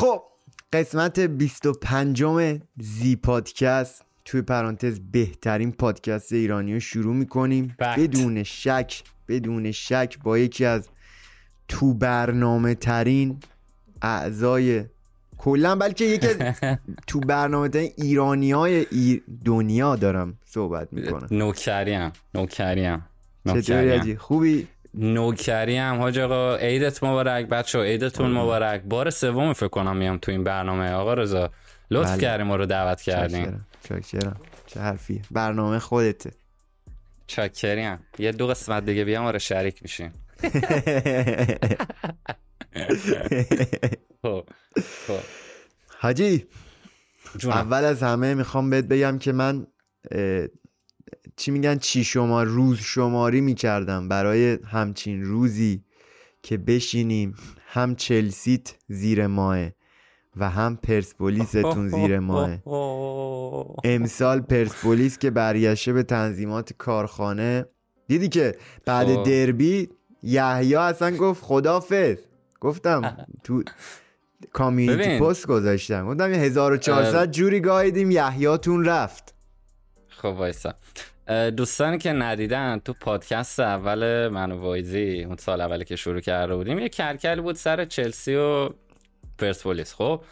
خب قسمت 25 زی پادکست توی پرانتز بهترین پادکست ایرانی رو شروع می‌کنیم. بدون شک بدون شک با یکی از تو برنامه ترین اعضای کلا بلکه یکی تو برنامه ترین ایرانی های دنیا دارم صحبت می‌کنم. نوکریم نوکریم چطوری خوبی؟ نوکری هم حاج آقا عیدت مبارک بچه عیدتون مبارک. بار سوم فکر کنم میام تو این برنامه. آقا رضا لطف بله. کردیم ما رو دعوت کردیم چاکرم چه حرفی. برنامه خودته. چاکریم یه دو قسمت دیگه بیام آره شریک میشیم. خب، خب. حاجی اول از همه می‌خوام بهت بگم که من چی میگن چی شما روز شماری می‌کردم. برای همچین روزی که بشینیم هم چلسیت زیر ماه و هم پرسپولیستون زیر ماه. امسال پرسپولیس که برگشته به تنظیمات کارخانه. دیدی که بعد خب. دربی یحیی اصلا گفت خدافظ. گفتم تو کامیونیتی پست گذاشتم. گفتم 1400 جوری گاییدیم یحیاتون رفت. خب وایسا. دوستانی که ندیدن تو پادکست اول من و وایزی اون سال اولی که شروع کرده بودیم یه کلکل بود سر چلسی و پرسپولیس. خب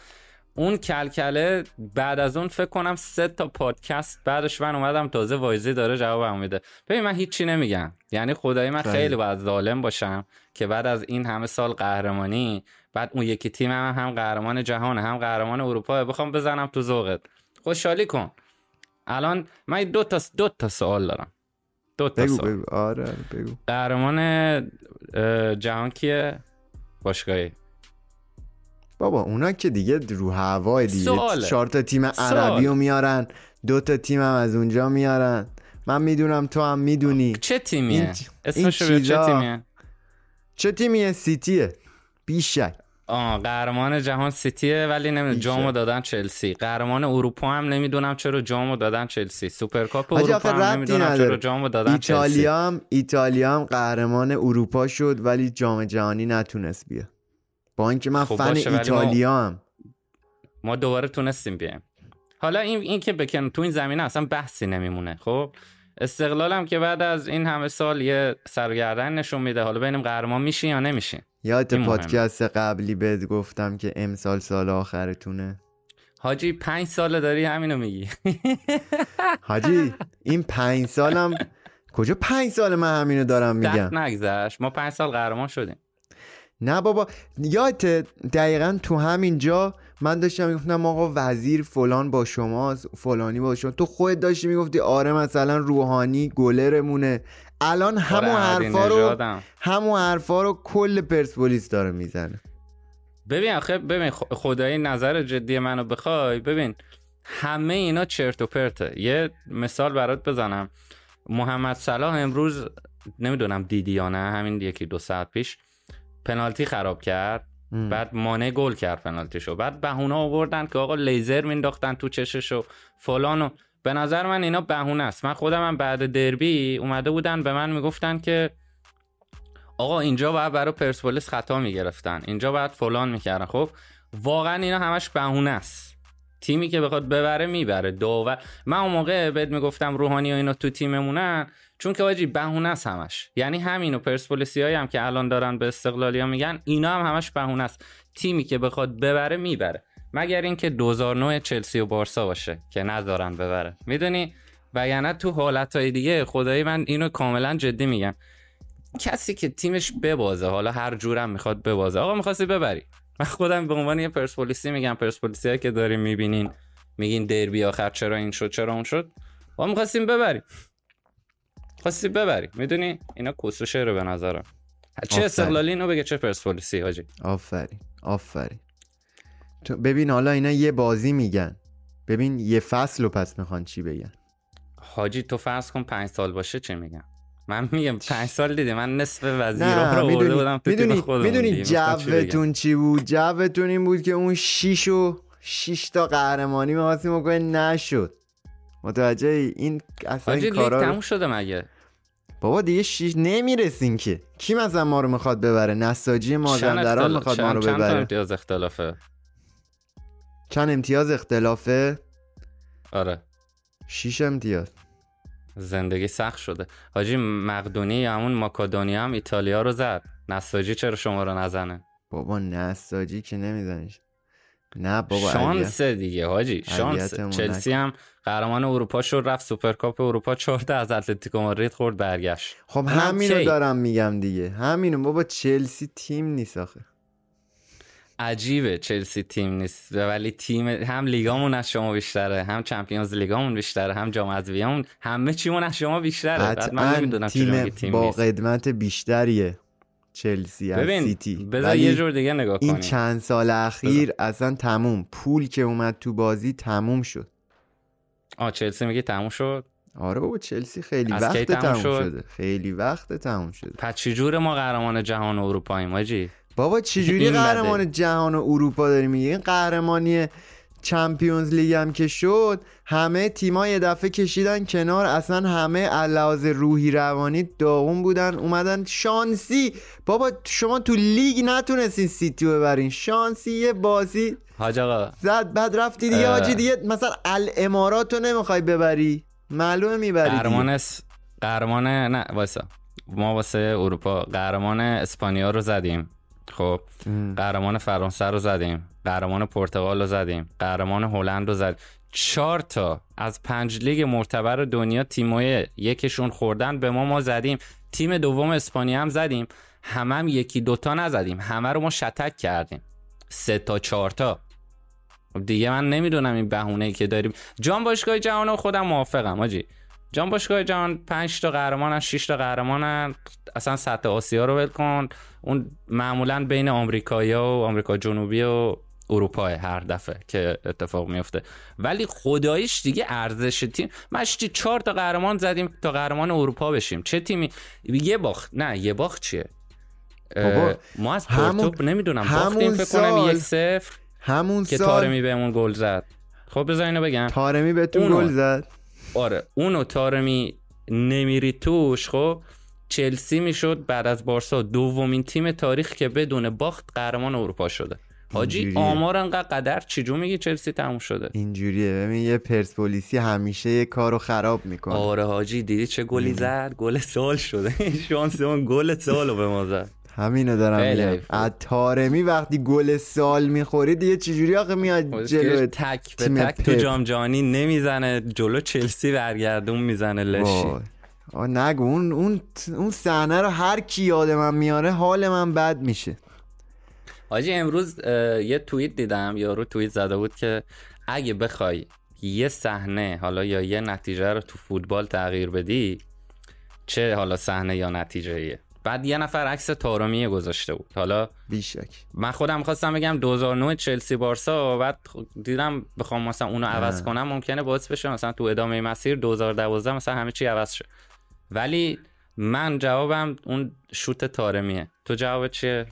اون کلکله بعد از اون فکر کنم سه تا پادکست بعدش من اومدم تازه وایزی داره جواب میده. ببین من هیچی نمیگم. یعنی خدای من خیلی باید ظالم باشم که بعد از این همه سال قهرمانی بعد اون یکی تیم هم, هم قهرمان جهان هم قهرمان اروپا بخوام بزنم تو ذوقت. خوشحالی کن. الان من دو تا دو تا سوال دارم. دو تا بگو سوال. بگو. آره بگو. قهرمان جهان کیه؟ باشگاهی. بابا اونا که دیگه رو هوای دیگه چهار تا تیم عربی رو میارن دو تا تیم هم از اونجا میارن. من می‌دونم تو هم می‌دونی. چه تیمیه؟ اسمش چه تیمیه؟ چه تیمیه؟ سیتیه. بیشک. آه قهرمان جهان سیتیه ولی نمی‌دونم جامو دادن چلسی. قهرمان اروپا هم نمی‌دونم چرا جامو دادن چلسی. سوپرکاپ اروپا هم نمی‌دونم چرا جامو دادن ایتالیا هم ایتالیا هم قهرمان اروپا شد ولی جام جهانی نتونست بیا با اینکه من خب فن ایتالیا هم ما دوباره تونستیم بیایم. حالا این این که بکن تو این زمینه اصلا بحثی نمیمونه خب؟ استقلالم که بعد از این همه سال یه سرگردن نشون میده حالا ببینیم قهرمان میشی یا نمیشین یاد پادکست قبلی بهت گفتم که امسال سال آخرتونه؟ حاجی پنج ساله داری همینو میگی. حاجی این پنج سالم کجا پنج سال من همینو دارم میگم؟ نگذشت. ما پنج سال قهرمان شدیم. نه بابا یادت دقیقا تو همین جا من داشتم می‌گفتم آقا وزیر فلان با شماست فلانی با شما. تو خودت داشتی می‌گفتی آره مثلا روحانی گلرمونه. الان آره، همون حرفا رو همون حرفا رو کل پرسپولیس داره می‌زنه. ببین آخه ببین خدایی نظر جدی منو بخوای. ببین همه اینا چرت و پرته. یه مثال برات بزنم. محمد صلاح امروز نمی‌دونم دیدی یا نه همین یکی دو ساعت پیش پنالتی خراب کرد. بعد مانع گل کرد پنالتیشو. بعد بهونه آوردن که آقا لیزر مینداختن تو چشش و فلانو به نظر من اینا بهونه است. من خودم هم بعد دربی اومده بودن به من می‌گفتن که آقا اینجا باید برای پرسپولیس خطا می‌گرفتن. اینجا باید فلان می‌کردن. خب واقعا اینا همش بهونه است. تیمی که بخواد ببره می‌بره. دو من اون موقع بهت می‌گفتم روحانی و اینا تو تیممونن. چون که واجی بهونه است همش. یعنی همین و پرسپولیسی هم که الان دارن به استقلالی ها میگن اینا هم همش بهونه است. تیمی که بخواد ببره می‌بره. مگر اینکه 2009 چلسی و بارسا باشه که نذارن ببره. می‌دونی؟ و تو حالتهای دیگه خدایی من اینو کاملا جدی میگم. کسی که تیمش ببازه حالا هر جورم می‌خواد ببازه. آقا می‌خواستی ببری؟ من خودم به عنوان یه پرسپولیسی میگم. پرسپولیسی که داریم می‌بینین میگین دربی آخر چرا این شد چرا اون شد؟ ما می‌خواستیم ببریم. خواستی ببری می‌دونی؟ اینا کسو شعره به نظرم. چه استقلالی اینو بگه چه پرسپولیسی حاجی آفرین. آفرین. ببین حالا اینا یه بازی میگن. ببین یه فصل رو پس می‌خوان چی بگن؟ حاجی تو فرض کن پنج سال باشه چه میگن من میگم پنج سال دیدی من نصف وزیرا رو آورده بودم تو می‌دونی می‌دونی جوتون چی بود؟ جوتون این بود که اون شیش و شیش تا قهرمانی می‌خواستیم بکنه نشد. متوجه این اصلا این کارا تموم شده مگه؟ بابا دیگه شیش نمی‌رسین که. کی مثلا ما رو می‌خواد ببره؟ نساجی مازندران می‌خواد ما رو ببره؟ چند اختلافه؟ چند امتیاز اختلافه آره. شیش امتیاز. زندگی سخت شده. حاجی مقدونی یا همون ماکادونی هم ایتالیا رو زد. نساجی چرا شما رو نزنه؟ بابا نساجی که نمیزنیش نه بابا شانس دیگه حاجی شانس. چلسی هم قهرمان اروپا شد رفت سوپرکاپ اروپا چهارده از اتلتیکو مادرید خورد برگشت. خب همینو دارم میگم دیگه. همینو. بابا چلسی تیم نیست آخه. عجیبه چلسی تیم نیست. ولی تیم هم لیگامون از شما بیشتره هم چمپیونز لیگامون بیشتره هم جام حذفیامون همه چیمون از شما بیشتره. بعد من نمی‌دونم تیم, تیم با قدمت بیشتریه چلسی از ببین سیتی. بذار یه جور دیگه نگاه این چند سال اخیر اصلا تموم. پول که اومد تو بازی تموم شد. آ چلسی میگه تموم شد؟ آره بابا چلسی خیلی وقت تموم, شده. خیلی وقت تموم شده. پس چجور ما قهرمان جهان و اروپاییم بابا چجوری قهرمان جهان و اروپا داری میگه این قهرمانی چمپیونز لیگ هم که شد همه تیما یه دفعه کشیدن کنار اصلا همه علاوه روحی روانی داغون بودن اومدن شانسی. بابا شما تو لیگ نتونستین سیتی ببرین. شانسی یه بازی حاج آقا. زد بعد رفتی دیگه. حاجی دیگه مثلا الامارات رو نمی‌خوای ببری. معلومه می‌بری قهرمان قهرمان نه واسه ما واسه اروپا قهرمان اسپانیا رو زدیم. خب قهرمان فرانسه رو زدیم قهرمان پرتغال رو زدیم قهرمان هلند رو زدیم. چهار تا از پنج لیگ معتبر دنیا تیمای یکشون خوردن به ما ما زدیم. تیم دوم اسپانیا هم زدیم. همه هم یکی دوتا نزدیم. همه رو ما شتک کردیم. سه تا چهار تا. خب دیگه من نمی‌دونم این بهونه ای که داریم. جام باشگاه جهان خودم موافقم آجی. جام باشگاه جهان 5 تا قهرمانن 6 تا قهرمانن. اصلا سطح آسیا رو ول کن. اون معمولا بین آمریکایی‌ها و آمریکا جنوبی و اروپا هر دفعه که اتفاق میفته ولی خدایش دیگه ارزش تیم. مشتی چهار تا قهرمان زدیم تا قهرمان اروپا بشیم. چه تیمی؟ یه باخت. نه یه باخت چیه؟ ما از پورتو نمی‌دونم. باختیم فکر کنم یک صفر همون که تارمی بهمون گل زد. خب بذار اینو بگم. تارمی بهتون گل زد. آره اونو تارمی نمیری توش خب؟ چلسی می‌شد بعد از بارسا دومین تیم تاریخ که بدون باخت قهرمان اروپا شده. حاجی آمار انقدر قدر؟ چجور میگی چلسی تموم شده؟ اینجوریه. ببین یه پرسپولیسی همیشه یه کارو خراب می‌کنه. آره حاجی دیدی چه گلی زد؟ گل سال شده. شانس اون گل سالو به ما زد. همینو دارم میگم. از تارمی وقتی گل سال می‌خوری دیگه چجوری آخه میاد جلو تک به تک تو جام جهانی نمی‌زنه جلو چلسی برگردون می‌زنه لشی. آه نگو اون اون اون صحنه رو هر کی یاد من میاره حال من بد میشه. حاجی امروز یه توییت دیدم یارو توییت زده بود که اگه بخوای یه صحنه حالا یا یه نتیجه رو تو فوتبال تغییر بدی چه حالا صحنه یا نتیجه ایه بعد یه نفر عکس تارمی گذاشته بود. حالا بیشک. من خودم خواستم بگم 2009 چلسی بارسا بعد دیدم بخوام مثلا اونو عوض کنم ممکنه باعث بشه مثلا تو ادامه مسیر 2012 مثلا همه چی عوض شه. ولی من جوابم اون شوت تارمیه تو جواب چیه؟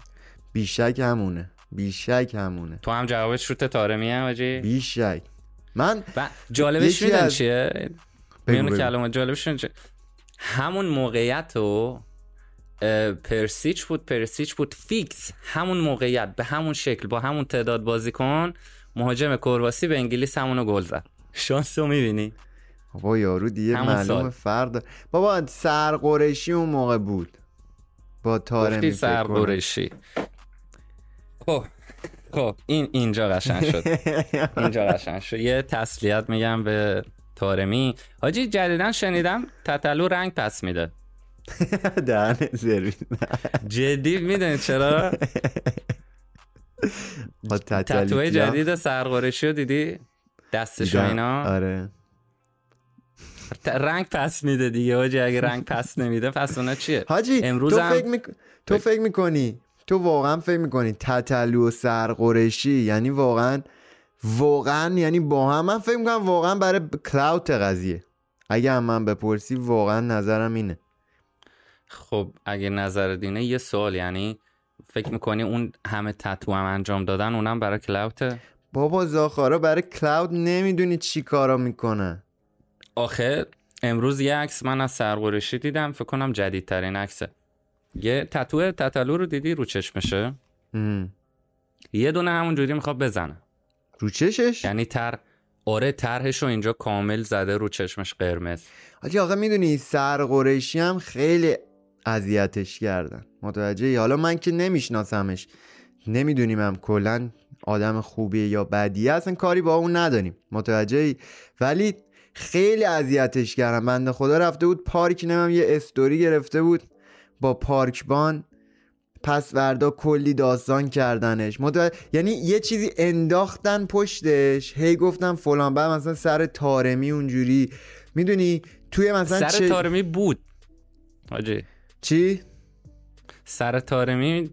بیشک همونه. بیشک همونه. تو هم جوابت شوت تارمیه واجی بیشک. من جالبش میدن از... چیه؟ میونه کلمه جالبش چیه؟ همون موقعیت رو پرسیچ بود پرسیچ بود فیکس همون موقعیت به همون شکل با همون تعداد بازیکن مهاجم کرواسی به انگلیس همونو گل زد. شانس رو می‌بینی؟ بابا یارو دیگه معلوم فرد. بابا سرقرشی اون موقع بود. با تارمی سرقرشی خب خب این اینجا قشنگ شد. اینجا قشنگ شد. یه تسلیت میگم به تارمی. حاجی جدیدن شنیدم تتلو رنگ پس میده. دهن زروی جدی می‌دونی چرا؟ تتوه جدید سرقارشی رو دیدی؟ دستش اینا؟ آره. رنگ پس میده دیگه حاجی اگه رنگ پس نمیده پس اونا چیه؟ حاجی امروز تو, فکر. تو فکر می‌کنی؟ تو واقعا فکر می‌کنی تتلو و سرقرشی یعنی واقعا واقعا یعنی با هم؟ من فکر می‌کنم واقعا برای کلاوت قضیه. اگه هم من بپرسی واقعا نظرم اینه. خب اگه نظر دینه یه سوال یعنی فکر می‌کنی اون همه تتو هم انجام دادن اونم برای کلاوته؟ بابا زاخارا برای کلاود نمی‌دونی چی کارا می‌کنه. آخه امروز یه عکس من از سرقرشی دیدم فکر کنم جدیدترین عکسه. یه تتو تتلو رو دیدی؟ رو چشمشه؟ یه دونه همون جوری می‌خواد بزنه. رو چشش؟ یعنی تر آره طرحش رو اینجا کامل زده رو چشمش قرمز. حاجی آقا می‌دونی سر قریشی هم خیلی اذیتش کردن. متوجه حالا من که نمیشناسمش. نمی‌دونیم هم کلا آدم خوبیه یا بدیه. اصلا کاری با اون نداریم. متوجه ولی خیلی اذیتش کردن بنده خدا رفته بود پارک نمیم یه استوری گرفته بود با پارکبان. پس وردا کلی داستان کردنش. متوجه یعنی یه چیزی انداختن پشتش. هی گفتم فلان بعد مثلا سر تارمی اونجوری. می‌دونی؟ توی مثلا سر تارمی بود. حاجی. چی؟ سر تارمی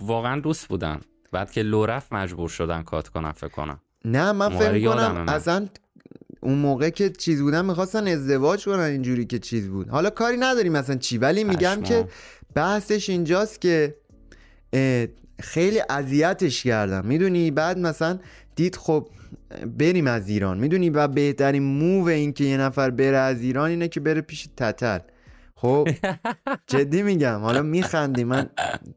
واقعا دوست بودن بعد که لو رفت مجبور شدن کات کنن فکر کنم. نه من فکر کنم اصلا اون موقع که چیز بودن می‌خواستن ازدواج کنن اینجوری که چیز بود. حالا کاری نداریم مثلا چی ولی میگم که بحثش اینجاست که خیلی اذیتش کردم. می‌دونی؟ بعد مثلا دید خب بریم از ایران. می‌دونی؟ و بهترین موو این که یه نفر بره از ایران اینه که بره پیش تتل خب جدی میگم. حالا میخندی من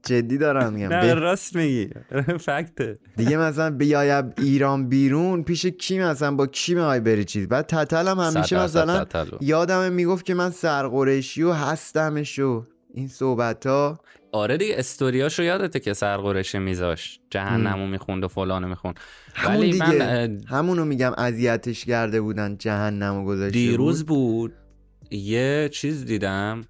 جدی دارم میگم. نه راست میگی. فکته. دیگه مثلا بیای ایران بیرون پیش کی مثلا؟ با کی می‌خوای بری چیز؟ بعد تتل هم همیشه مثلا یادم می‌گفت که من سرقرشی و هستمش و این صحبت ها آره دیگه استوریاشو یادته که سرقرشی میذاش جهنمو می‌خوند و فلانو می‌خوند. همون دیگه. من... همونو میگم اذیتش کرده بودن جهنمو گذاشته دیروز بود. یه چیز دیدم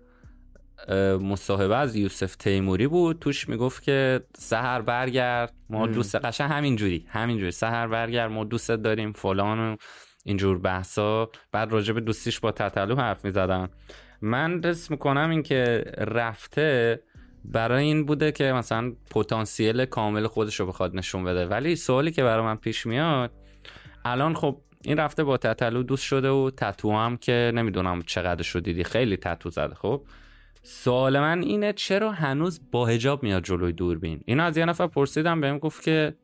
مصاحبه از یوسف تیموری بود. توش می‌گفت که سهر برگرد. ما دوست قشن همینجوری همینجوری. سهر برگرد ما دوست داریم فلان و اینجور بحثا. بعد راجع به دوستیش با تتلو حرف می‌زدم من رس می‌کنم این که رفته برای این بوده که مثلا پتانسیل کامل خودش رو بخواد نشون بده. ولی سوالی که برای من پیش میاد الان خب این رفته با تتلو دوست شده و تتو هم که نمی‌دونم چقدر شو دیدی خیلی تتو زده خب سوال من اینه چرا هنوز با هجاب میاد جلوی دوربین؟ اینو از یه نفر پرسیدم بهم گفت که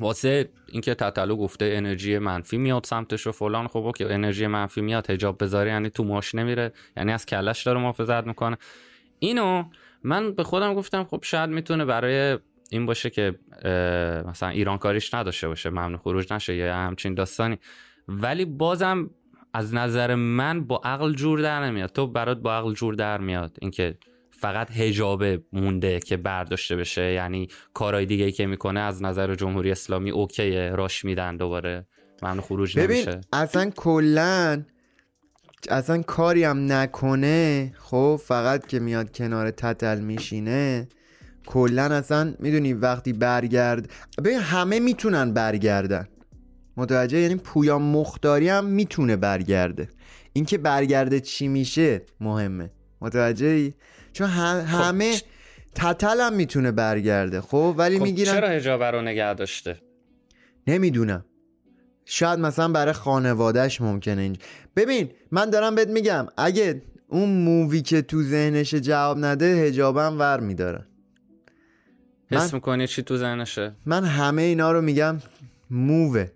واسه اینکه تتلو گفته انرژی منفی میاد سمتش و فلان. خب که انرژی منفی میاد هجاب بذاره یعنی تو ماش نمیره یعنی از کلش داره محافظت می‌کنه. اینو من به خودم گفتم خب شاید می‌تونه برای این باشه که مثلا ایران کاریش نداشته باشه ممنوع خروج نشه یا همچین داستانی. ولی بازم از نظر من با عقل جور در نمیاد. تو برات با عقل جور در میاد. اینکه فقط هجابه مونده که برداشته بشه یعنی کارهای دیگه ای که می‌کنه از نظر جمهوری اسلامی اوکیه راش میدن دوباره. ممنوع خروج ببین نمیشه. اصلا کلا اصلا کاری هم نکنه خب فقط که میاد کنار تتل میشینه. کلا اصلا می‌دونی وقتی برگرد ببین همه می‌تونن برگردن. متوجه؟ یعنی پویا مختاری هم می‌تونه برگرده. اینکه برگرده چی میشه مهمه. متوجه چون خب، همه تتل هم می‌تونه برگرده. خب ولی خب می‌گیرن چرا هجاب رو نگه داشته؟ نمی‌دونم. شاید مثلا برای خانوادهش ممکنه اینج ببین من دارم بهت میگم اگه اون مووی که تو ذهنش جواب نده هجابم ور میداره حس می‌کنی چی تو ذهنشه؟ من همه اینا رو میگم مووه.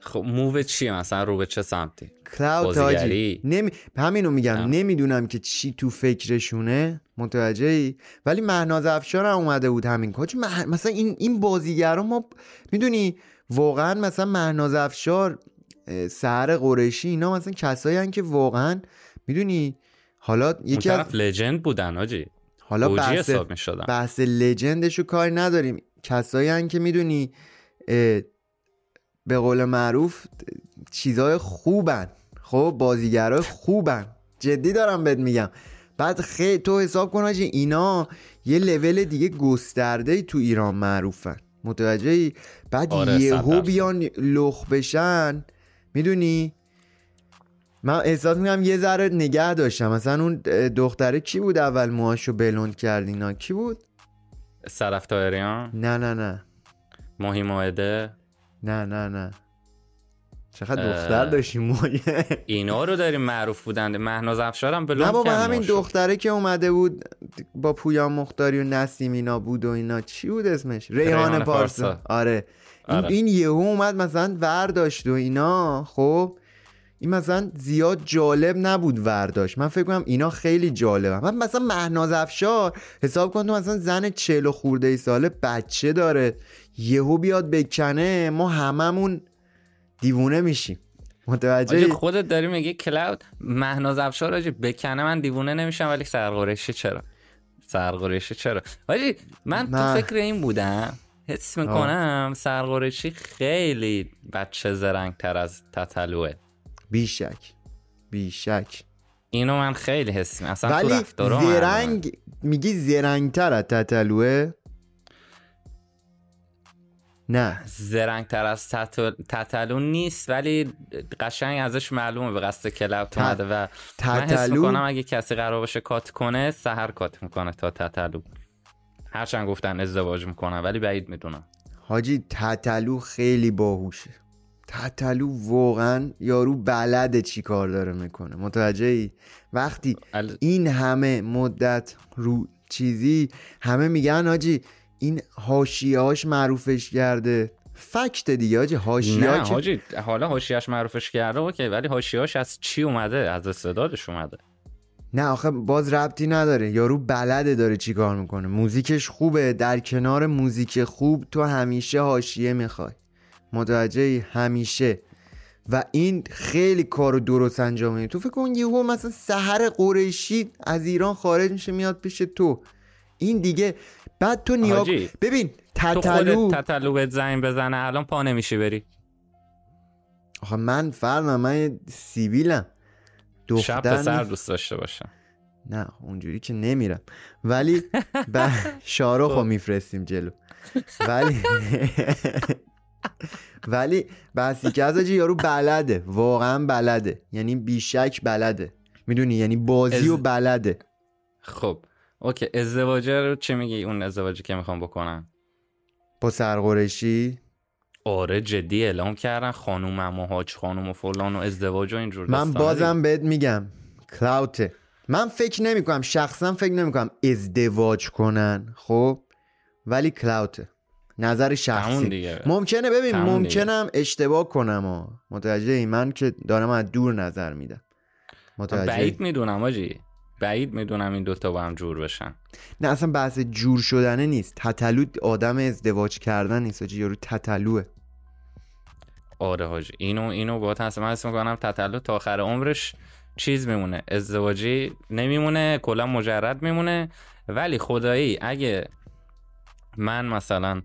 خب مووه چیه مثلا؟ رو به چه سمتی؟ کلاود تاجی. نمی... همینو میگم. نمی‌دونم که چی تو فکرشونه. متوجه ای ولی مهناز افشار هم اومده بود همین کاج مثلا این این بازیگرا ما می‌دونی واقعا مثلا مهناز افشار سهر قریشی اینا مثلا کسایی که واقعا می‌دونی؟ حالا یکی از لجند بودن آجی. حالا بحث بحث لجندش رو کاری نداریم. کسایی که می‌دونی به قول معروف چیزای خوبن. خب بازیگرای خوبن. جدی دارم بهت میگم. بعد خیلی تو حساب کن اینا یه لول دیگه گسترده تو ایران معروفن. متوجهی؟ بعد آره یهو بیان لخ بشن. می‌دونی؟ من احساس می‌کنم یه ذره نگه داشتم. مثلا اون دختره کی بود اول موهاشو بلوند کرد اینا؟ کی بود؟ صرف تایریان نه نه نه. ماهی ماهده؟ نه نه نه. چقدر دختر داشتیم موی اینا رو داریم معروف بودند مهناز افشار هم بلوند نه بابا همین دختره که اومده بود با پویان مختاری و نسیم اینا بود و اینا. چی بود اسمش؟ ریحان پارسا. آره. این, آره. این یهو اومد مثلا ور داشت و اینا. خب؟ این مثلا زیاد جالب نبود ورداشت من فکر کنم اینا خیلی جالبه من مثلا مهناز افشار حساب کن تو مثلا زن چهل و خورده ای ساله بچه داره. یهو بیاد بکنه ما هممون دیوونه میشیم. متوجه خودت داری میگی کلاود؟ مهناز افشار آجی بکنه من دیوونه نمیشم ولی سرقرشه چرا؟ سرقرشه چرا؟ آجی من تو فکر این بودم حس می‌کنم سرقرشی خیلی بچه زرنگ تر از تتلوه بیشک. بیشک. اینو من خیلی حس اصلا ولی تو زرنگ میگی زرنگ تر از تتلوه؟ نه. زرنگ تر از تتلو نیست ولی قشنگ ازش معلومه به قصد کلب اومده و تتلو... من حس می‌کنم اگه کسی قرار باشه کات کنه سهر کات می‌کنه تا تتلو. هرچند گفتن ازدواج می‌کنن ولی بعید می‌دونم. حاجی تتلو خیلی باهوشه. تتلو واقعا یارو بلده چی کار داره می‌کنه. متوجه ای وقتی این همه مدت رو چیزی همه میگن حاجی این هاشیهاش معروفش کرده. فکت دیگه حاجی هاشیه نه حاجی حالا هاشیهاش معروفش کرده اوکی ولی هاشیهاش از چی اومده؟ از استعدادش اومده. نه آخه باز ربطی نداره. یارو بلده داره چی کار می‌کنه. موزیکش خوبه در کنار موزیک خوب تو همیشه هاشیه می‌خوای. متوجه همیشه. و این خیلی کارو درست انجام میده. تو فکر کن یهو مثلا سحر قریشی از ایران خارج میشه میاد پیش تو. این دیگه بعد تو نیا ببین تتلو تو تتلو بهت زنگ بزنه الان پا نمیشه بری. آخه من فرما من سیبیلم. دختر شب سر دوست داشته باشم. نه اونجوری که نمیرم. ولی ب... شارخ رو میفرستیم جلو. ولی ولی بسی که از یارو بلده. واقعا بلده. یعنی بیشک بلده. می‌دونی؟ یعنی بازی و بلده. خب. اوکی. ازدواج رو چه میگی؟ اون ازدواجی که می‌خوام بکنم؟ با سرقرشی آره جدی اعلام کردن خانومم و حاج خانوم و فلان و ازدواج و اینجور من بازم بهت میگم. کلاوته من فکر نمی کنم شخصا فکر نمی کنم ازدواج کنن. خب؟ ولی کلاوته نظر شخصی. ممکنه ببین ممکنم اشتباه کنم و متوجه ای من که دارم از دور نظر میدم. متوجه؟ بعید می‌دونم آجی. بعید می‌دونم این دوتا با هم جور بشن. نه اصلا بحث جور شدنه نیست. تتلو آدم ازدواج کردن نیست آجی یارو تتلوه آره حاجی اینو اینو با هست من اسم تتلو تا آخر عمرش چیز میمونه. ازدواجی نمیمونه کلا مجرد میمونه. ولی خدایی اگه من مثلا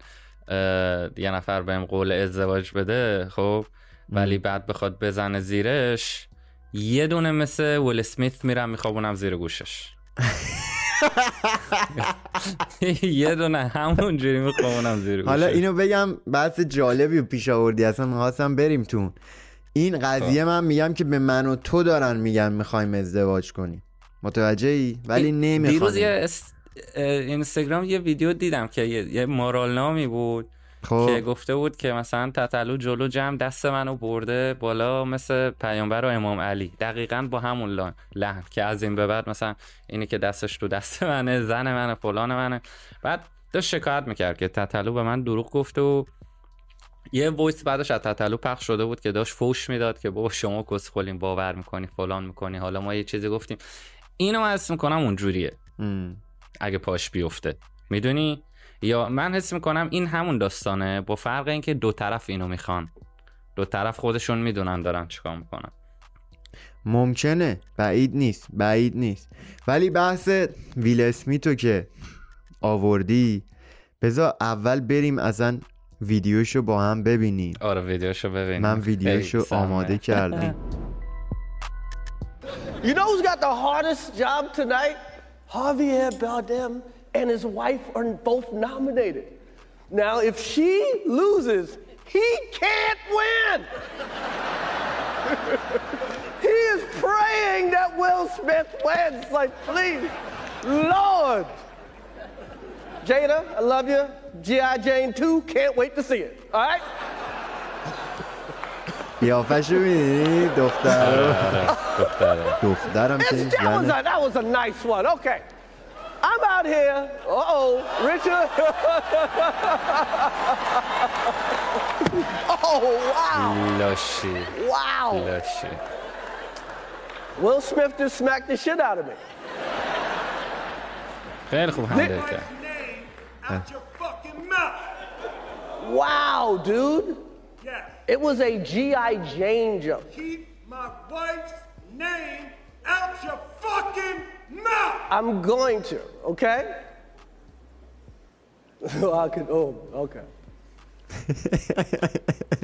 یه نفر بهم قول ازدواج بده خب؟ ولی بعد بخواد بزنه زیرش یه دونه مثل ویل سمیت میرم میخوابونم زیر گوشش. یه دونه همون جوری میخوابونم زیر گوشش. حالا اینو بگم بحث جالبی پیش آوردی اصلا می‌خواستم بریم تون این قضیه خب. من میگم که به من و تو دارن میگن می‌خوایم ازدواج کنیم. متوجه ای ولی نمی‌خوام دیروز یه اینستاگرام یه ویدیو دیدم که یه مارال نامی بود خب. که گفته بود که مثلا تتلو جلو جمع دست منو برده بالا مثل پیامبر و امام علی. دقیقا با همون لحن که از این به بعد مثلا اینی که دستش تو دست منه زن منه فلان منه. بعد داشت شکایت می‌کرد که تتلو به من دروغ گفته و یه voice بعدش از تتلو پخش شده بود که داشت فوش می‌داد که بابا شما کسخلین باور می‌کنی فلان می‌کنی. حالا ما یه چیزی گفتیم. اینو من حس می‌کنم اونجوریه. اگه پاش بیفته. می‌دونی؟ یا من حس می‌کنم این همون داستانه. با فرق اینکه دو طرف اینو می‌خوان. دو طرف خودشون می‌دونن دارن چیکار می‌کنن. ممکنه. بعید نیست. بعید نیست. ولی بحث ویل اسمیتو که آوردی بذار اول بریم ازن ویدیوشو با هم ببینیم. آره ویدیوشو ببینیم. من ویدیوشو آماده کردم. You know who's got the hardest job tonight? Javier Bardem and his wife are both nominated. Now, if she loses, he can't win. he is praying that Will Smith wins. Like, please, Lord. Jada, I love you. G.I. Jane 2, can't wait to see it. All right? قیافش رو میدینی دختر دخترم که that was a nice one okay I'm out here. Uh-oh, Richard. oh, wow. لاشی Wow. لاشی Will Smith just smacked the shit out of me. خیلی خوب هندل My کرد name out your fucking mouth. Wow, dude. Yes. It was a GI Jane joke. Keep my wife's name out your fucking mouth. I'm going to, okay? I could, oh, okay.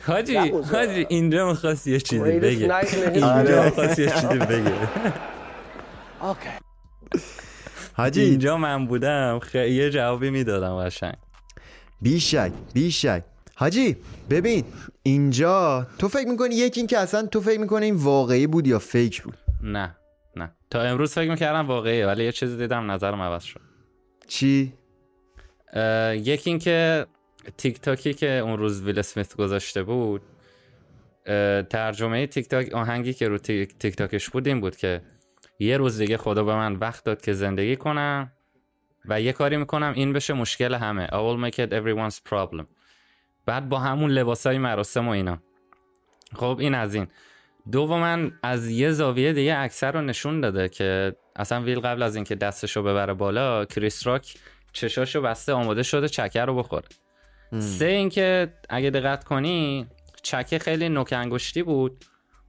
حاجی یه چیزی بگه اینجا می‌خواست یه چیزی بگه حاجی اینجا من بودم خیلی یه جوابی می‌دادم قشنگ بیشک بیشک حاجی ببین اینجا تو فکر می‌کنی یکی این که اصلا تو فکر می‌کنی این واقعی بود یا فیک بود؟ نه نه. تا امروز فکر می‌کردم واقعیه ولی یه چیزی دیدم نظرم عوض شد. چی؟ یکی این که تیک تاکی که اون روز ویل اسمیت گذاشته بود ترجمه تیک تاک آهنگی که رو تیک تیک تاکش بود این بود که یه روز دیگه خدا به من وقت داد که زندگی کنم و یه کاری می‌کنم این بشه مشکل همه. I will make it everyone's problem. بعد با همون لباسای مراسم و اینا. خب این از این. دوما از یه زاویه دیگه اکثر رو نشون داده که اصلا ویل قبل از اینکه دستشو ببره بالا کریس راک چشاشو بسته آماده شده چکه رو بخوره. سه اینکه اگه دقت کنی چکه خیلی نوک انگشتی بود.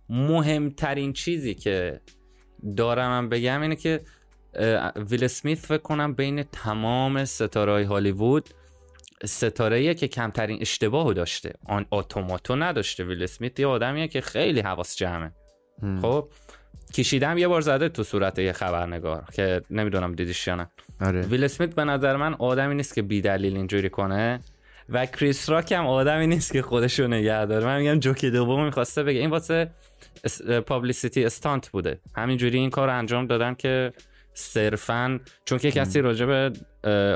مهمترین چیزی که دارم من بگم اینه که ویل اسمیت فکر کنم بین تمام ستاره هالیوود ستاره که کمترین اشتباهو داشته. آن اتوماتو نداشته. ویل اسمیت یه آدمیه که خیلی حواس جمعه. خب کشیدم یه بار زده تو صورت یه خبرنگار که نمی‌دونم دیدیش یا نه. آره. ویل اسمیت به نظر من آدمی نیست که بی دلیل اینجوری کنه و کریس راک هم آدمی نیست که خودشو نگه داره. من میگم جوک دوم می‌خواسته بگه. این واسه پابلیسیتی استانت بوده. همینجوری این کار رو انجام دادن که صرفا چون که کسی راجع به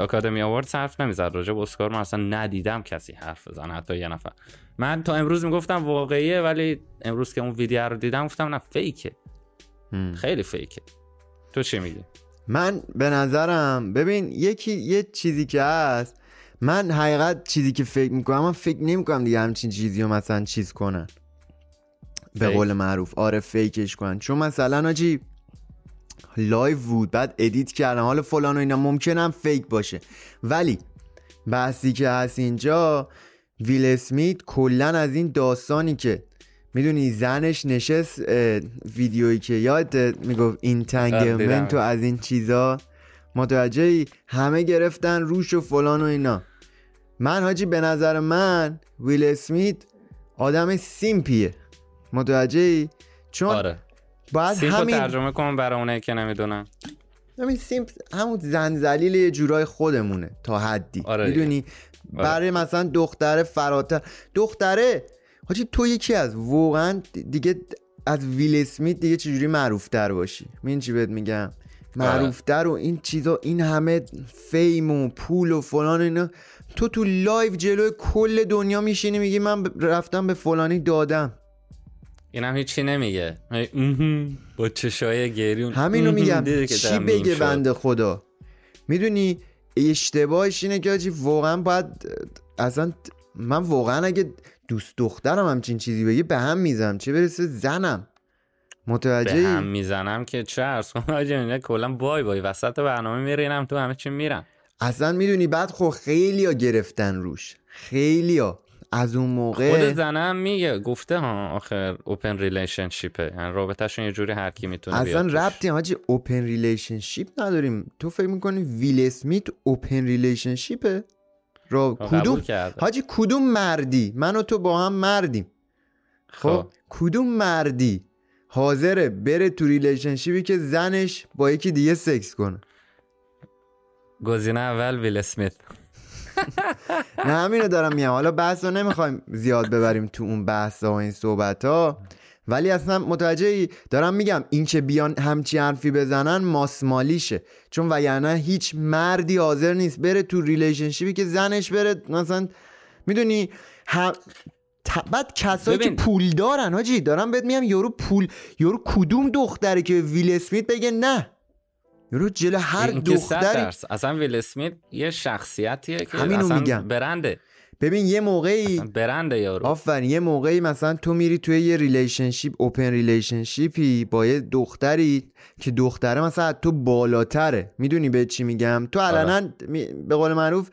آکادمی آوارد حرف نمی‌زد راجع به اسکار من اصلا ندیدم کسی حرف بزنه حتی یه نفر. من تا امروز می‌گفتم واقعیه ولی امروز که اون ویدیو رو دیدم گفتم نه فیکه. خیلی فیکه. تو چی میگی؟ من به نظرم ببین یکی یه چیزی که هست من حقیقت چیزی که فکر می‌کنم من فکر نمی‌کنم دیگه همچین چیزی رو مثلا چیز کنن. به. قول معروف آره fake ش کنن. چون مثلا حاجی live بود بعد edit کردن حالا فلان و اینا ممکنم fake باشه. ولی بحثی که هست اینجا ویل اسمیت کلا از این داستانی که می‌دونی زنش نشست ویدیویی که یاد می‌گفت entanglement و از این چیزا متوجهی. همه گرفتن روش و فلان و اینا. من حاجی به نظر من ویل اسمیت آدم سیمپیه. متوجهی؟ چون آره. باید سیمپو همین ترجمه کنم برای اونایی که نمی‌دونن. همین سیمپ همون زنزلیل یه جورای خودمونه تا حدی. آره. می‌دونی؟ آره. برای مثلا دختره فراتر. دختره حاجی تو یکی از واقعا دیگه از ویل اسمیت دیگه چجوری معروفتر باشی؟ این چی بهت میگم؟ معروفتر و این چیزا این همه فیم و پول و فلان اینا. تو تو live جلوی کل دنیا میشینی میگی من رفتم به فلانی دادم. اینم هیچی نمیگه. با چشای گریون. همینو میگم. چی بگه. بنده خدا؟ می‌دونی اشتباهش اینه که حاجی واقعا باید اصلا من واقعا اگه دوست دخترم همچین چیزی بگه به هم میزم چه برسه زنم. به هم متوجه می‌زنم که چه عرض کنم؟ کلا bye bye وسط برنامه میرینم تو همه چی میرم. اصلا می‌دونی بعد خب خیلی ها گرفتن روش. خیلی ها از اون خود موقع زنم میگه گفته ها آخر open relationship ه یعنی رابطهشون یه جوری هر کی می‌تونه اصلا. ربطی حاجی open relationship نداریم. تو فکر می‌کنی ویل اسمیت open relationship ه را کدوم. حاجی کدوم مردی؟ من و تو با هم مردیم. خب؟ خب. کدوم مردی حاضره بره تو relationship ی که زنش با یکی دیگه سکس کنه؟ گزینه اول ویل اسمیت. نه همینو دارم میگم. حالا بحث رو نمی‌خوایم زیاد ببریم تو اون بحث و این صحبت ها ولی اصلا متوجهی؟ دارم میگم این که بیان همچی حرفی بزنن ماسمالیشه چون وگرنه هیچ مردی حاضر نیست بره تو relationship ی که زنش بره. مثلا می‌دونی هم... ت- بعد کسایی که. پول دارن حاجی دارم بهت میگم یارو پول یارو کدوم دختری که ویل اسمیت بگه نه. یورو جلو هر دختری. اصلا ویل اسمیت یه شخصیتیه که همینو اصلا میگم. برنده. ببین یه موقعی برنده یارو. آفرین یه موقعی مثلا تو میری توی یه ریلیشنشیپ اوپن ریلیشنشیپی با یه دختری که دختره مثلا از تو بالاتره. می‌دونی به چی میگم؟ تو علنا می- به قول معروف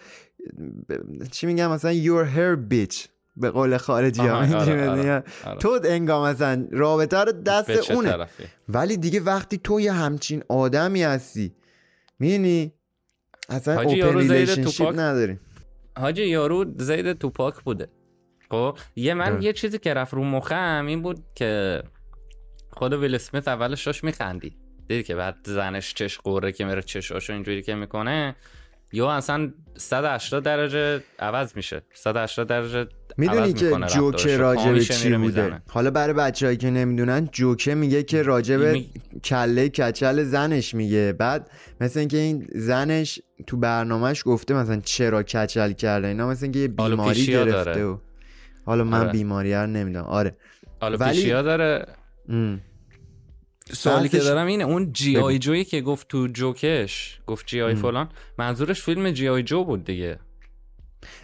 ب- چی میگم؟ مثلا your hair bitch. به قول خارجی ها آره، آره،؟ آره. تو انگار مثلا رابطه رو دست اونه طرفی ولی دیگه وقتی تو یه همچین آدمی هستی می‌دونی اصلا open relationship. نداری حاجی یارو زید توپاک بوده خب یه من. یه چیزی که رفت رو مخم این بود که خود ویل اسمیت اولش داشت میخندید دیدی که بعد زنش چش غره که میره چشاشو اینجوری که می‌کنه یا اصلا 180 درجه عوض میشه 180 درجه می‌دونی عوض که می‌کنه جوکه پامیشه چی بوده. حالا برای بچههایی که نمی‌دونن جوکه میگه که راجع به می- کله کچل زنش میگه بعد مثل اینکه این زنش تو برنامهش گفته مثلا چرا کچل کرده اینا مثل اینکه یه بیماری گرفته داره. و حالا من آره. بیماری رو نمی‌دونم آره حالا ولی- داره ام. سوالی که دارم اینه اون G.I. Joe یی که گفت تو جوکش گفت G.I. فلان منظورش فیلم G.I. Joe بود دیگه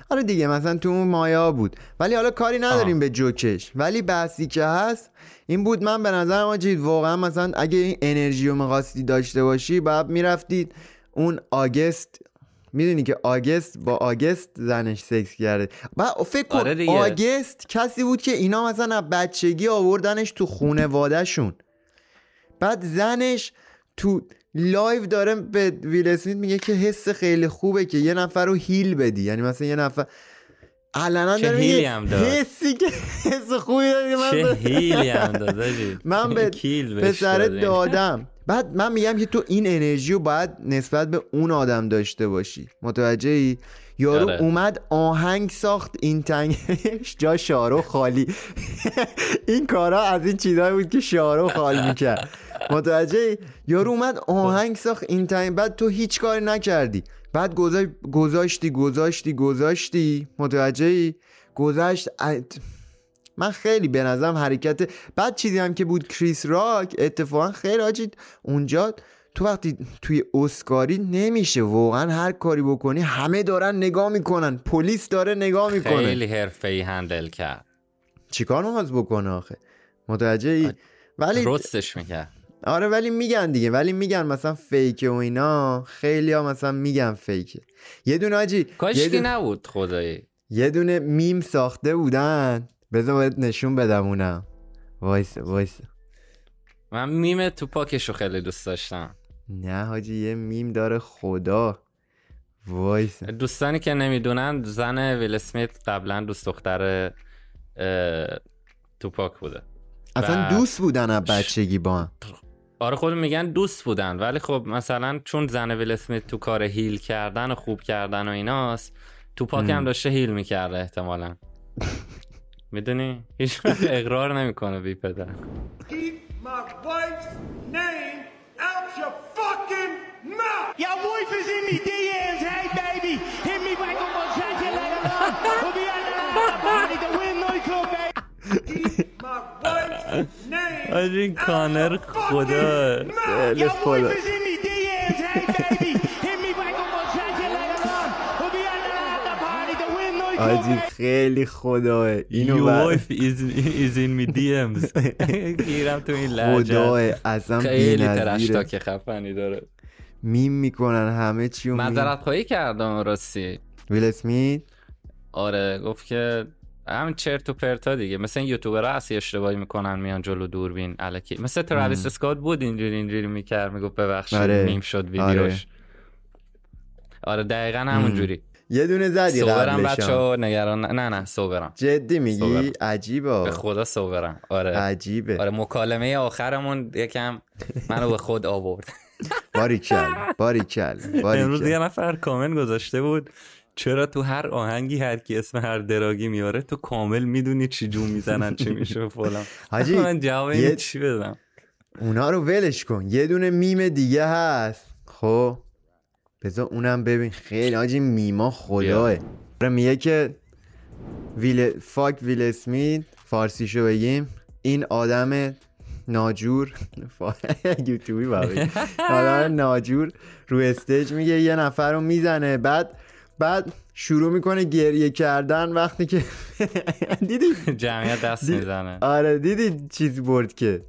آره دیگه مثلا تو اون مایا بود ولی حالا کاری نداریم آه. به جوکش ولی بحثی که هست این بود من به نظرم آجید واقعا مثلا اگه این انرژی رو می‌خواستی داشته باشی باید می‌رفتید اون آگست می‌دونی که آگست با آگست زنش سکس کرده و فکر کن آره. آگست کسی بود که اینا مثلا از بچگی آوردنش تو خونوادهشون بعد زنش تو live داره به ویل اسمیت میگه که حس خیلی خوبه که یه نفر رو heal بدی یعنی مثلا یه نفر علنا داره هیلی میگه هم داد. حسی که حس خوبی داره من چه به- هیلی هم داد. من به بهش پسر. دادم بعد من میگم که تو این انرژی رو باید نسبت به اون آدم داشته باشی متوجه ای یارو آره. اومد آهنگ ساخت این تنگش جا شارو خالی. این کارا از این چیزایی بود که شارو خال می‌کرد. متوجه یارو اومد آهنگ ساخت این تنگ بعد تو هیچ کاری نکردی. بعد گذا- گذاشتی گذاشتی گذاشتی. متوجه گذشت من خیلی به نظرم حرکت بعد چیزی هم که بود کریس راک اتفاقا خیلی آجید اونجا تو وقتی توی اسکاری نمیشه واقعا هر کاری بکنی همه دارن نگاه می‌کنن. پلیس داره نگاه می‌کنه. خیلی حرفه ای هندل کرد. چیکار می‌خواست بکنه آخه؟ متوجه ای ولی رستش می‌کرد. آره ولی میگن دیگه ولی میگن مثلا fake ه و اینا. خیلی ها مثلا میگن fake ه یه دونه حاجی کاشکی دونه, نبود خدایی. یه دونه میم ساخته بودن. بذار باید نشون بدم اونم. وایس وایس من میم تو پاکشو خیلی دوست داشتم. نه حاجی یه میم داره خدا. وایس دوستانی که نمی‌دونن زن ویل اسمیت قبلا دوست دختر توپاک بوده. اصلا دوست بودن از بچگی با هم. آره خود میگن دوست بودن ولی خب مثلا چون زن ویل اسمیت تو کار هیل کردن و خوب کردن و ایناست توپاک هم داشته هیل می‌کرده احتمالا. می‌دونی؟ هیچ اقرار نمی‌کنه بی پدر. Keep my wife's name out your fucking mouth! Your wife is in me DMs, hey baby, hit me back on my chat you later on. We'll be at the party, the Win nightclub, baby. Keep my wife's name آجی کانر خدا خیلی Your خدا wife آجی. خیلی خداه اینو wife is, is in me DMs گیرم تو این لحجه خداه اصلا خیلی بی‌نظیره. ترشتاک خفنی داره. میم می‌کنن همه چی رو میم. معذرت خواهی کردم راستی. ویل اسمیت؟ آره گفت که همین چرت و پرتا دیگه. مثل این یوتیوبرها هستی اشتباهی می‌کنن میان جلو دوربین الکی. مثل تراویس اسکات بود اینجوری اینجوری می‌کرد می‌گفت ببخشید آره. میم شد ویدیوش. آره, دقیقا همون جوری یه دونه زدی سوبرم قبلش بچه. ها نگران نه نه سوبرم. جدی میگی؟ سوبرم. عجیبه به خدا سوبرم. آره. عجیبه. آره مکالمه آخرمون یکم منو به خود آورد. باریکل باریکل امروز یه نفر کامنت گذاشته بود. چرا تو هر آهنگی هر کی اسم هر دراگی میاره تو کامل می‌دونی چی جون می‌زنن چی میشه فلان. حاجی، من جواب یه- چی بدم؟ اونا رو ولش کن. یه دونه میم دیگه هست. خب؟ بذار اونم ببین. خیلی آجی میما خداه آره میگه که ویل فاک ویل اسمیت فارسیشو بگیم. این آدم ناجور یوتیوبی. آدم ناجور رو استیج میگه یه نفر رو می‌زنه. بعد بعد شروع می‌کنه گریه کردن وقتی که دیدی؟ جمعیت دست می‌زنه. آره دیدی چیز برد که؟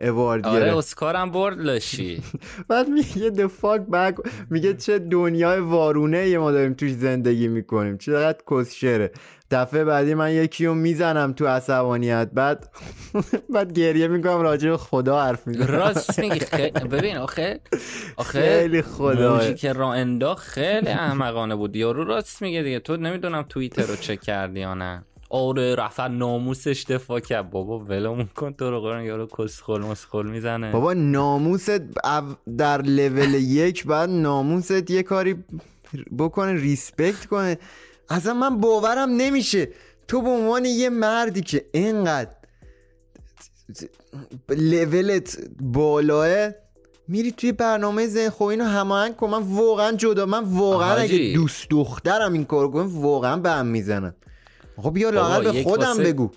اوارد آره گرفت. اسکارم برد لاشی. بعد میگه the fuck back. میگه چه دنیای وارونه یه ما داریم توش زندگی می‌کنیم. چقدر کسشره. دفعه بعدی من یکی رو می‌زنم تو عصبانیت. بعد بعد گریه می‌کنم راجع به خدا حرف می‌زنم. راست میگی. ببین آخه آخه خیلی. موجی که را انداخت خیلی احمقانه بود. یارو راست میگه دیگه. تو نمی‌دونم توییتر رو چک کردی یا نه. آره رفت ناموسش دفاع کرد. بابا ولمون کن تو رو قرآن یارو کسخل مسخل می‌زنه. بابا ناموست در لول یک بعد ناموست یه کاری بکنه respect کنه. اصلا من باورم نمیشه. تو به عنوان یه مردی که اینقدر لولت بالاه میری توی برنامه زن خب اینو هماهنگ کن. من واقعا جدا من واقعا. اگه دوست دخترم این کار کنه واقعا به هم می‌زنم. خب بیا لااقل به خودم بگو.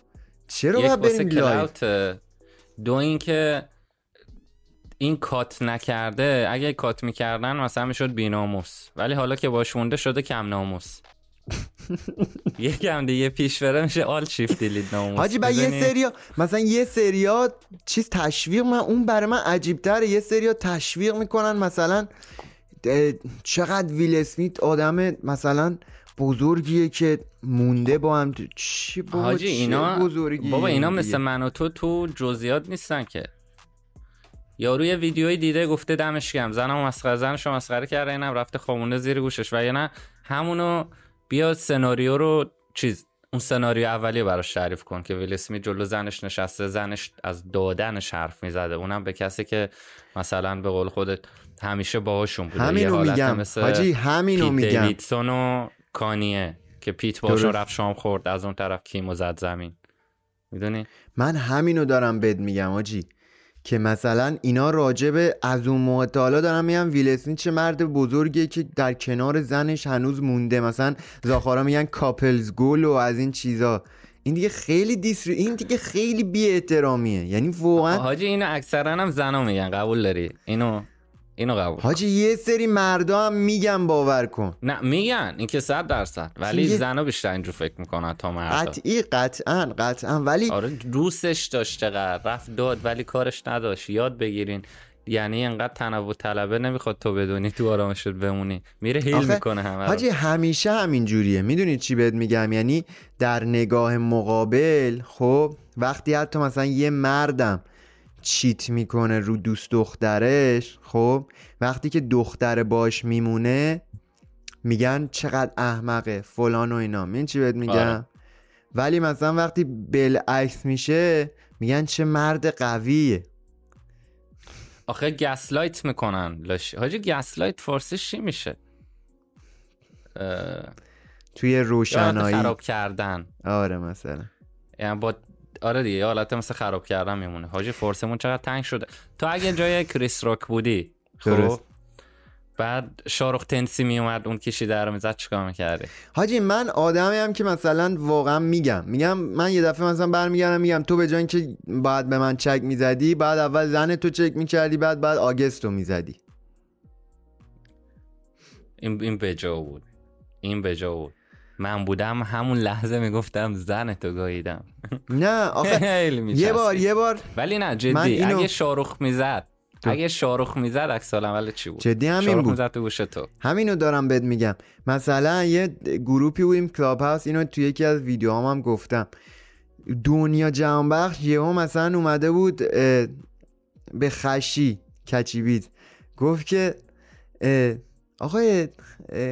چرا یک باید بریم live؟ clout دو اینکه این کات نکرده اگه کات می‌کردن مثلا می‌شد بیناموس. ولی حالا که باش مونده شده کم ناموس. یکم دیگه پیش بره میشه آل شیفت دیلید ناموس. حاجی بعد یه؟ سریا مثلا یه سریا چیز تشویق من اون برای من عجیب تره یه سریا تشویق می‌کنن مثلا چقدر ویل اسمیت آدم مثلا بزرگیه که مونده با هم تو- چی بابا حاجی چه اینا بزرگی بابا اینا؟ مثل من و تو تو جزئیات نیستن که. یارو یه ویدیویی دیده گفته دمش گرم. زنم مسخره زنش مسخره کرده اینم رفته خوابونده زیر گوشش. و یا نه همونو بیا سناریو رو چیز اون سناریو اولیه براش تعریف کن که ویل اسمیت جلو زنش نشسته زنش از دادنش حرف می‌زده. اونم به کسی که مثلا به قول خودت همیشه باهاشون بوده. همینو میگم. مثل حاجی همینو میگم. و کانیه که پیت درست. رفت شام خورد. از اون طرف کیمو زد زمین. می‌دونی؟ من همینو دارم بهت میگم آجی که مثلا اینا راجبه از اون موقع تا حالا دارم میگم ویل اسمیت چه مرد بزرگیه که در کنار زنش هنوز مونده. مثلا زاخارا میگن کاپلز گل و از این چیزا. این دیگه خیلی دیسر این دیگه خیلی بی احترامیه یعنی واقعا حاجی اینو اکثرا هم زنا میگن. قبول داری؟ اینو اینو قبول حاجی یه سری مردا هم میگن باور کن. نه میگن. این که صد درصد. ولی یه- زنا بیشتر اینجور فکر می‌کنن تا مردا. قطعی قطعا قطعا. ولی آره دوستش داشت چقدر. رفت داد ولی کارش نداشت. یاد بگیرین. یعنی انقدر تنوع طلبه نمی‌خواد تو بدونی تو آرامشت بمونی. میره هیل می‌کنه همه. حاجی همیشه همین جوریه. می‌دونی چی بهت میگم؟ یعنی در نگاه مقابل خب وقتی حتی مثلا یه مردم چیت می‌کنه رو دوست دخترش خب؟ وقتی که دختر باش میمونه میگن چقدر احمقه فلان و اینا. این چی بهت میگم؟ آره. ولی مثلا وقتی بالعکس میشه میگن چه مرد قویه. آخه گسلایت می‌کنن. لاش حاجی گسلایت فارسیش چی میشه؟ اه، توی روشنایی. خراب کردن. آره مثلا. یعنی با آره دیگه حالت مثل خراب کردن میمونه. حاجی فورسمون چقدر تنگ شده. تو اگه جای کریس راک بودی. خب بعد شارخ تنسی میومد اون کشیده رو می‌زد چیکار می‌کردی؟ حاجی من آدمی هم که مثلا واقعا میگم. میگم من یه دفعه مثلا برمیگردم میگم تو به جای که بعد به من چک می‌زدی بعد اول زن تو چک می‌کردی بعد بعد آگستو می‌زدی. این این بجا بود. این بجا بود. من بودم همون لحظه می‌گفتم زن تو گاییدم. نه آخه یه. بار یه بار. ولی نه جدی. اینو- اگه شارخ می‌زد اگه شاهرخ می‌زد عکس‌العملت چی بود؟ جدی همین بود. تو گوش تو. همینو دارم بهت میگم. مثلا یه group ی بودیم Clubhouse اینو توی یکی از ویدیوهام هم گفتم. دنیا جهان بخش یهو مثلا اومده بود به خشی کچیبید گفت که آقای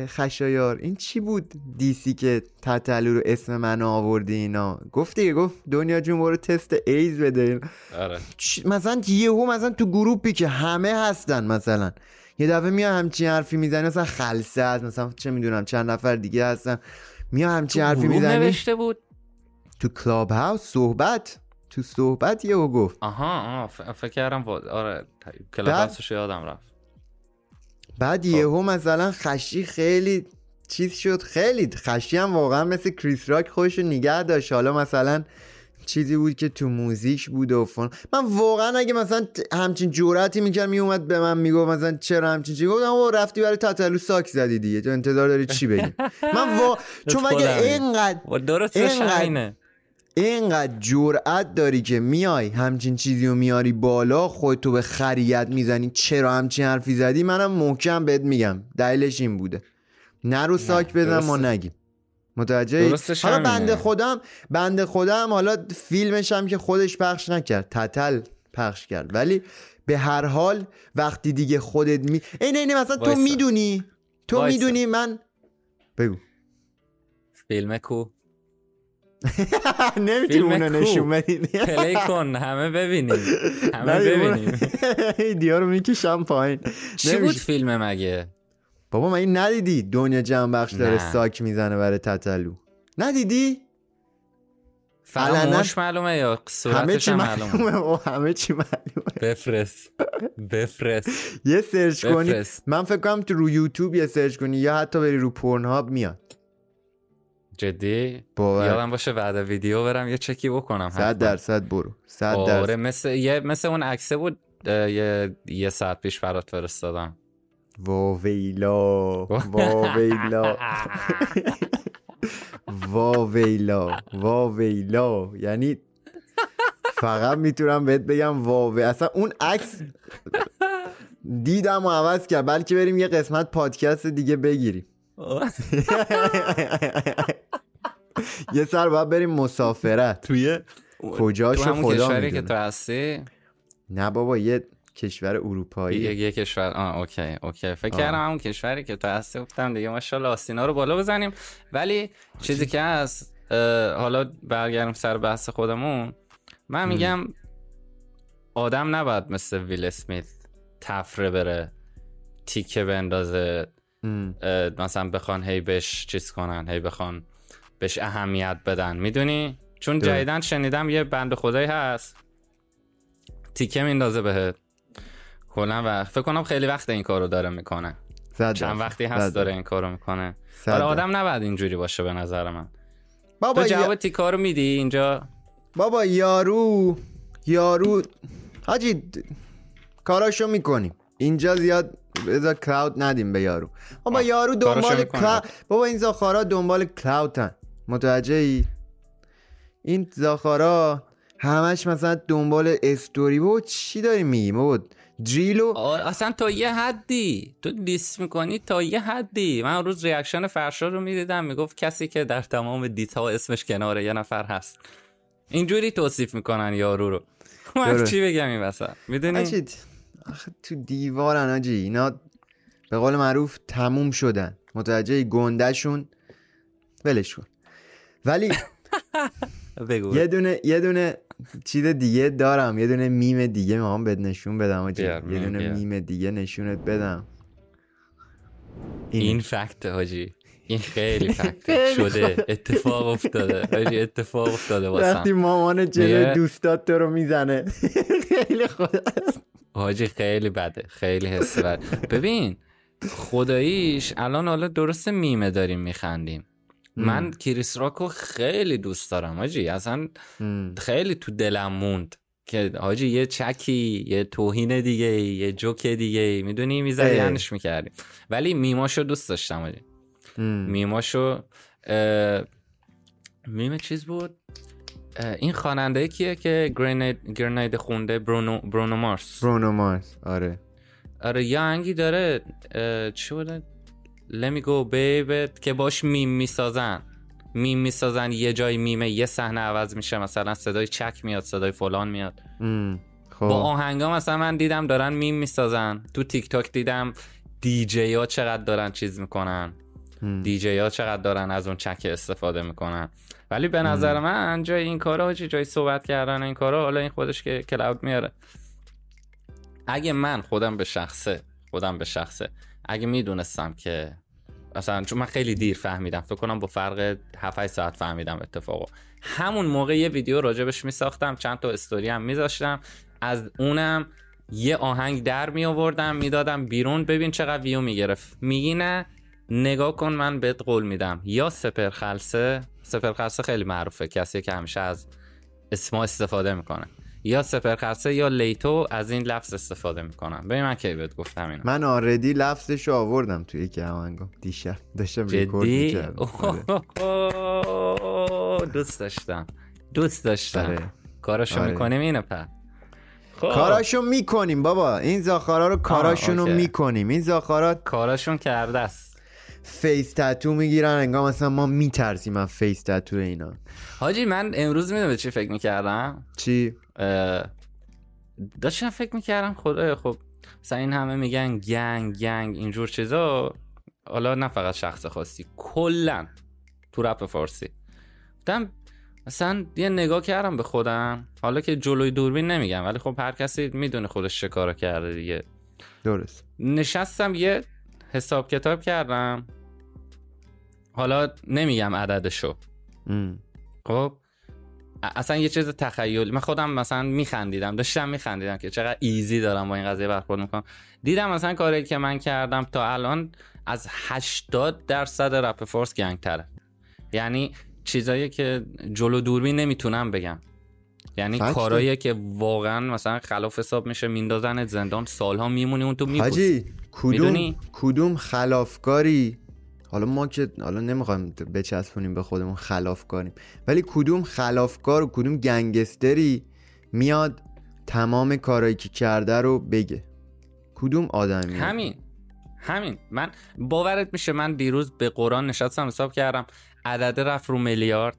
خشایار. این چی بود diss ی که تتلو رو اسم من آوردی اینا؟ گفت دیگه گفت دنیا جون برو تست ایدز بده. آره. مثلا یهو مثلا تو group ی که همه هستن مثلا. یه دفعه میاد همچین حرفی می‌زنی مثلا خلسه هست مثلا چه می‌دونم چند نفر دیگه هستن. میاد همچین حرفی می‌زنی نوشته بود؟ تو Clubhouse صحبت. تو صحبت یهو گفت. آها ف- فکر کردم. آره بعد- Clubhouse ش یادم رفت. بعد یهو مثلا خشی خیلی چیز شد. خیلی خشی هم واقعا مثل کریس راک خودش رو نگه داشت. حالا مثلا چیزی بود که تو موزیک بود و فن من واقعا اگه مثلا همچین جرأتی می‌کرد میومد به من می‌گفت مثلا چرا همچین چیزی؟ گفتم او رفتی برای تتلو ساک زدی دیگه. تو انتظار داری چی بگی؟ من وا... چون مگه. اینقدر اینقدر- اینقدر جرأت داری که میای همچین چیزی رو میاری بالا خودتو به خریت می‌زنی. چرا همچین حرفی زدی؟ منم محکم بهت میگم. دلیلش این بوده. نرو ساک بزن ما. نگیم. متوجه حالا. بنده خودم بنده خودم حالا فیلمش هم که خودش پخش نکرد. تتل پخش کرد. ولی به هر حال وقتی دیگه خودت می اینه اینه مثلا تو. می‌دونی. تو. می‌دونی من بگو. فیلم کو؟ نمی‌تونی اونو. نشون بدی. پلی کن همه ببینیم. همه ببینیم. ایدیا رو می‌کشم پایین. چی بود. فیلم مگه؟ بابا من این ندیدی؟ دنیا جنبخش بخش داره. ساک می‌زنه برای تتلو. ندیدی؟ فقط علنا- موش معلومه یا همه صورتش معلومه؟ همه چی معلومه. بفرست. بفرست. یه سرچ کنی. من فکر کنم تو رو یوتیوب یه سرچ کنی یا حتی بری رو پورن هاب میاد. جدی؟ باور. یادم باشه بعد ویدیو برم یه چکی بکنم صد حتما. درصد برو. صد آره درصد. مثل یه مثل اون عکسه بود یه یه ساعت پیش برات فرستادم. واویلا. واویلا. واویلا. واویلا. یعنی فقط می‌تونم بهت بگم واوی. اصلا اون عکس دیدم و عوض کرد. بلکه بریم یه قسمت پادکست دیگه بگیریم. یه سر باید بریم مسافرت. توی کجاشو تو همون خدا کشوری که می‌دونه. تو هستی؟ نه بابا یه کشور اروپایی. یه, یه کشور آه OK OK. فکر. کردم همون کشوری که تو هستی گفتم دیگه ماشاءالله آستینا رو بالا بزنیم. ولی چیزی که هست حالا برگردیم سر بحث خودمون. من میگم آدم نباید مثل ویل اسمیت طفره بره تیکه بندازه مثلا بخوان هی بهش چیز کنن هی بخوان بهش اهمیت بدن. می‌دونی؟ چون. جدیدن شنیدم یه بند خدایی هست. تیکه میندازه بهت. کلا و فکر کنم خیلی وقت این کارو داره می‌کنه. چند. وقتی هست داره. این کارو می‌کنه. آره. آدم نباید اینجوری باشه به نظر من. بابا تو یا- جواب تیکا رو میدی اینجا؟ بابا یارو یارو. حاجی کاراشو می‌کنیم. اینجا زیاد بذار کلاود ندیم به یارو. بابا آه، یارو دنبال می‌کنه. کلا... بابا این زاخارا دنبال کلاودن متوجه ای این زاخارا همش مثلا دنبال استوری. بابا چی داری میگی؟ بابا دریلو اصلا تا یه حدی. تو دیس می‌کنی تا یه حدی. من روز ریاکشن فرشاد رو می‌دیدم. می‌گفت کسی که در تمام دیت ها اسمش کنار یه نفر هست. اینجوری توصیف می‌کنن یارو رو. من. چی بگم این وسط؟ می‌دونی؟ آخه تو دیوارن آجی. اینا به قول معروف تموم شدن. متوجه گندهشون؟ ولش کن. ولی بگو. یه دونه یه دونه چیز دیگه دارم. یه دونه میم دیگه می‌خوام بهت نشون بدم آجی. یه دونه بیار. میم دیگه نشونت بدم. این فکت حاجی این خیلی فکت شده. اتفاق افتاده. حاجی اتفاق افتاده وقتی واسم مامان جلوی میگه- دوستات تو رو می‌زنه. خیلی خدا حاجی خیلی بده خیلی حس بد. ببین خداییش الان حالا درست میمه داریم میخندیم. من کریس راکو خیلی دوست دارم حاجی. اصلا. خیلی تو دلم موند که حاجی یه چکی یه توهین دیگه یه جوک دیگه می‌دونی می‌زدی. هنش می‌کردیم. ولی میماشو دوست داشتم حاجی. میماشو میم چیز بود؟ این خواننده کیه که Grenade, Grenade خونده؟ برونو, برونو مارس. برونو مارس آره. آره یه آهنگی داره چی بوده؟ let me go baby که باش میم می‌سازن. میم می‌سازن یه جای میمه یه صحنه عوض میشه مثلا صدای چک میاد صدای فلان میاد. ام. خب. با آهنگا مثلا من دیدم دارن میم می‌سازن. تو تیک تاک دیدم دیجی ها چقدر دارن چیز می‌کنن. دیجی ها چقدر دارن از اون چک استفاده می‌کنن. ولی به نظر من جای این کارا چی؟ جای صحبت کردن این کارا حالا این خودش که کلاود میاره. اگه من خودم به شخصه خودم به شخصه اگه می‌دونستم که مثلا چون من خیلی دیر فهمیدم فکر کنم با فرق 7 ساعت فهمیدم اتفاقو. همون موقع یه ویدیو راجبش میساختم چند تا استوری هم میذاشتم. از اونم یه آهنگ در می آوردم می‌دادم بیرون. ببین چقدر ویو می‌گرفت. میگی نه نگاه کن من بهت قول میدم. یا سپر خلصه سپر خلصه خیلی معروفه. کسی که همیشه از اسما استفاده می‌کنه. یا سپرخرسه یا لیتو از این لفظ استفاده می‌کنن. ببین من کی بهت گفتم اینو. من آردی لفظش رو آوردم توی یکی همانگام دیشب داشتم ریکورد می‌کردم. اوه، دوست داشتم. دوست داشتم. آره. کاراشو آره. می‌کنیم اینو پر خب. کاراشو می‌کنیم بابا. این زاخارا رو کاراشون رو. می‌کنیم. این زاخارا کاراشون کرده است. face tattoo می‌گیرن انگار مثلا ما میترسیم از face tattoo اینا. حاجی من امروز می‌دونم به چی فکر می‌کردم؟ چی؟ داشتم فکر می‌کردم خدایا خب مثلا این همه میگن gang gang اینجور چیزا. حالا نه فقط شخص خاصی کلا تو رپ فارسی. گفتم مثلا یه نگاه کردم به خودم. حالا که جلوی دوربین نمیگم ولی خب هر کسی می‌دونه خودش چه کارو کرده دیگه. درست. نشستم یه حساب کتاب کردم. حالا نمیگم عددشو. خب اصلا یه چیز تخیل من خودم مثلا میخندیدم داشتم میخندیدم که چقدر ایزی دارم با این قضیه برخورد می‌کنم دیدم مثلا کاری که من کردم تا الان از 80 درصد رپ فورس گنگ تره یعنی چیزایی که جلو دوربین نمی‌تونم بگم یعنی. کارایی که واقعا مثلا خلاف حساب میشه میندازن زندان سالها میمونی اون تو میپوسی کدوم؟ کدوم خلافکاری حالا ما که حالا نمی‌خوایم بچسبونیم به خودمون خلافکاریم. ولی کدوم خلافکار و کدوم گنگستری میاد تمام کارایی که کرده رو بگه؟ کدوم آدمی؟ همین. همین. من باورت میشه من دیروز به قرآن نشستم حساب کردم. عدد رفت رو میلیارد.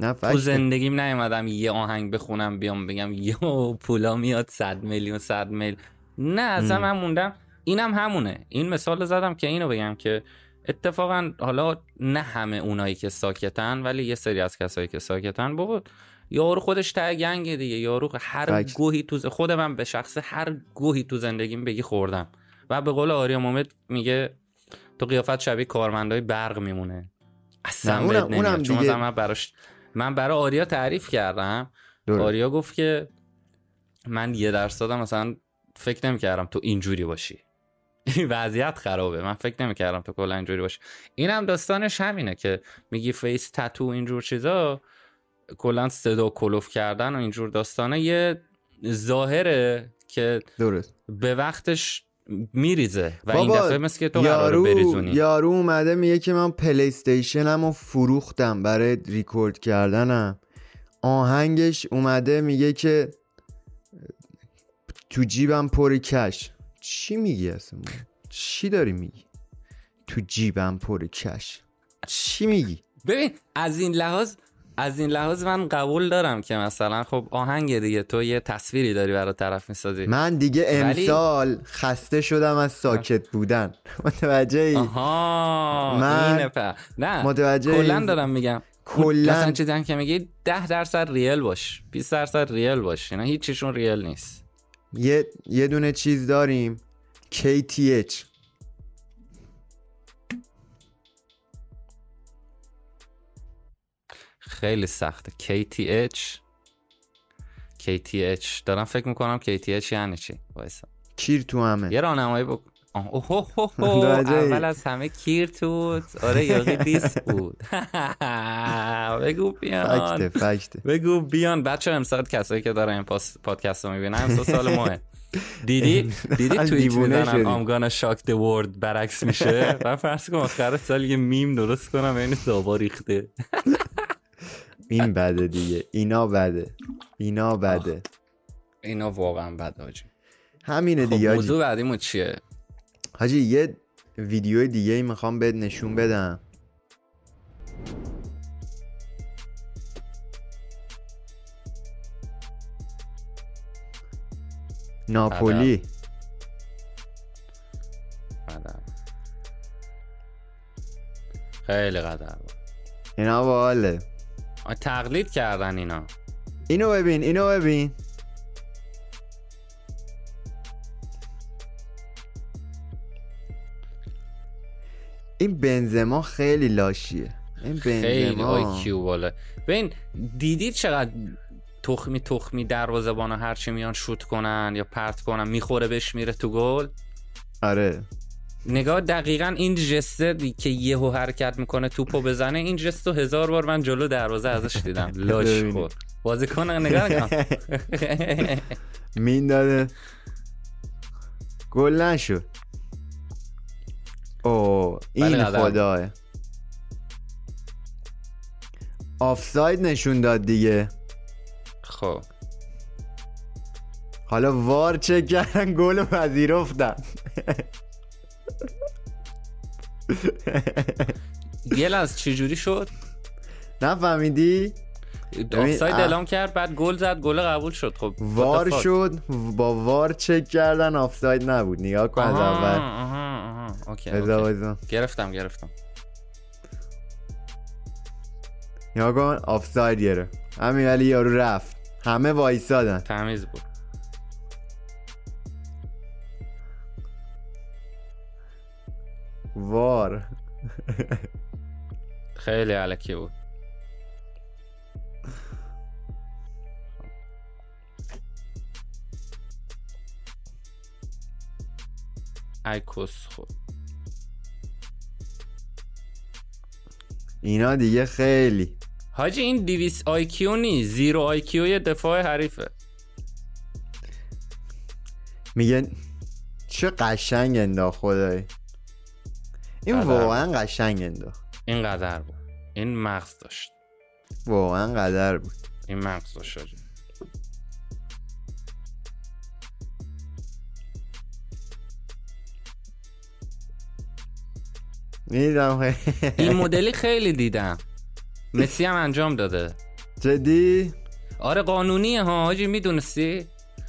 نه تو. زندگیم نیومدم یه آهنگ بخونم بیام بگم یو پولا میاد صد میلیون صد میل. نه اصلا من موندم اینم همونه این مثال زدم که اینو بگم که اتفاقا حالا نه همه اونایی که ساکتن ولی یه سری از کسایی که ساکتن بابا یارو خودش ته گنگه دیگه یارو هر فکت. گوهی تو ز- خود من به شخص هر گوهی تو زندگیم بگی خوردم و به قول آریا مومد میگه تو قیافت شبیه کارمندای برق میمونه اصلا اونم-. اونم چون دیگه- من براش من برای آریا تعریف کردم درست. آریا گفت که من یه درصدم مثلا فکر نمی‌کردم تو اینجوری باشی وضعیت خرابه. من فکر نمی‌کردم تو کلا اینجوری باشی اینم داستانش همینه که میگی face tattoo اینجور چیزا کلا صدا کلفت کردن و اینجور داستانه یه ظاهره که درست. به وقتش میریزه و این دفعه مثل که تو قراره بریزونی. یارو اومده میگه که من پلی استیشنم رو فروختم برای ریکورد کردنم. آهنگش اومده میگه که تو جیبم پر کش. چی میگی اصلا چی داری میگی؟ تو جیبم پر کش چی میگی؟ ببین از این لحاظ از این لحاظ من قبول دارم که مثلا خب آهنگ دیگه تو یه تصویری داری برای طرف می‌سازی. من دیگه ولی- امسال خسته شدم از ساکت بودن. متوجه ای آها من اینه په نه متوجه کلا دارم میگم. کلاً- مثلا چیزی هم که میگی 10 درصد ریل باش 20 درصد ریل باش. اینا هیچیشون ریل نیست. یه یه دونه چیز داریم. KTH خیلی سخته. KTH KTH دارم فکر می‌کنم KTH یعنی چی؟ وایسا. کیر تو همه. یه راهنمایی بک آه، اوه، اوه. متوجهی؟ اول از همه کیر توت. آره یاقی دیس بود. بگو بیان. فکته فکته. بگو بیان. بچه امسال کسایی که دارن این پادکست رو می‌بینن امسال سال ماه دیدی؟ دیدی توییت می‌زنن شدی. آمگانا شاک د ورد برعکس میشه؟ و فرض کن آخر سال یه میم درست کنم این دابا ریخته. این بده دیگه. اینا بده. اینا بده. اینا واقعا بد حاجی همینه خب دیگه موضوع بعدیمون چیه؟ حاجی یه ویدیو دیگه ای می‌خوام بهت نشون بدم. ناپولی. قدر. خیلی قدر. اینا باحاله. آه، تقلید کردن اینا. اینو ببین اینو ببین. این بنزما خیلی لاشیه. این خیلی بنزما. آی کیو بالا. ببین دیدید چقدر تخمی تخمی دروازه‌بانا هرچی میان شوت کنن یا پرت کنن می‌خوره بهش میره تو گل؟ آره. نگاه دقیقا این جسته که یهو حرکت می‌کنه توپو بزنه این جستو هزار بار من جلو دروازه ازش دیدم. لاش. خور بازیکن نگاه نکن مین داده گل نشد. او ولی این. خداه آفساید نشون داد دیگه. خب. حالا VAR چک کردن گل پذیرفتن. یه از چجوری شد؟ نفهمیدی؟ آفساید. اعلام کرد بعد گل زد گل قبول شد. خب VAR؟ شد با VAR چک کردن آفساید نبود. نگاه کن از اول. okay،. گرفتم گرفتم. نگاه کن آفساید گرفت. همین ولی یارو رفت. همه وایسادن. تمیز بود. وار. خیلی علکی بود. ای کس خود. اینا دیگه خیلی. حاجی این 200 آیکیو نی زیرو آیکیو یه دفاع حریفه. میگن چه قشنگ انداخت خدای. این. واقعا قشنگ انداخت این قدر بود. این مغز داشت. واقعا قدر بود. این مغز داشت حاجی. میدم این مدلی خیلی دیدم. مسی هم انجام داده. جدی؟ آره قانونیه ها. حاجی می‌دونستی.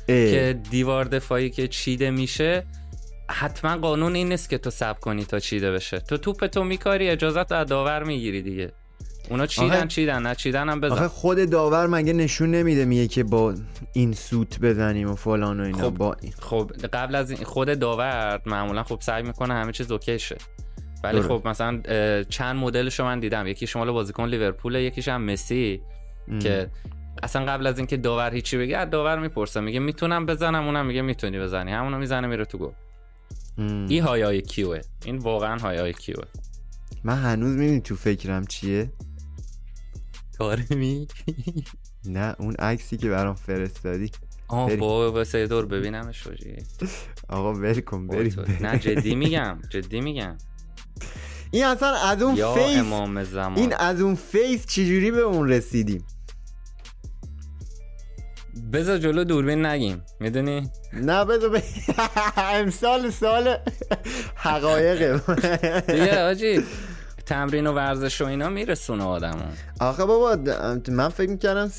که دیوار دفاعی که چیده میشه حتما قانون این نیست که تو سب کنی تا چیده بشه. تو توپ تو میکاری اجازت از داور می‌گیری دیگه. اونا چیدن آخه- چیدن نه چیدن هم بزن. آخه خود داور مگه نشون نمیده میگه که با این سوت بزنیم و فلان و اینا. خب. با این خب قبل از این خود داور معمولا خب سعی می‌کنه همه چیز اوکی شه ولی. خب مثلا چند مدلشو من دیدم یکی شمال بازیکن لیورپول یکیش هم مسی که اصلا قبل از اینکه داور هیچی بگه از داور می‌پرسه میگه می‌تونم بزنم اونم میگه می‌تونی بزنی همونو می‌زنه میره تو گل. این های کیوه این واقعا های کیوه من هنوز می‌دونی تو فکرم چیه تارمی نه اون عکسی که برام فرستادی آه. با واسه دور ببینمش حاجی. آقا ول کن وای بریم تو. بریم. نه جدی میگم جدی میگم این اصلا از اون یا فیس امام زمان. این از اون فیس چجوری به اون رسیدیم؟ بذار جلو دوربین نگیم می‌دونی؟ نه بذار ب... امسال سال حقایقه دیگه حاجی تمرین و ورزش و اینا میرسونه آدمو. آخه بابا من فکر می‌کردم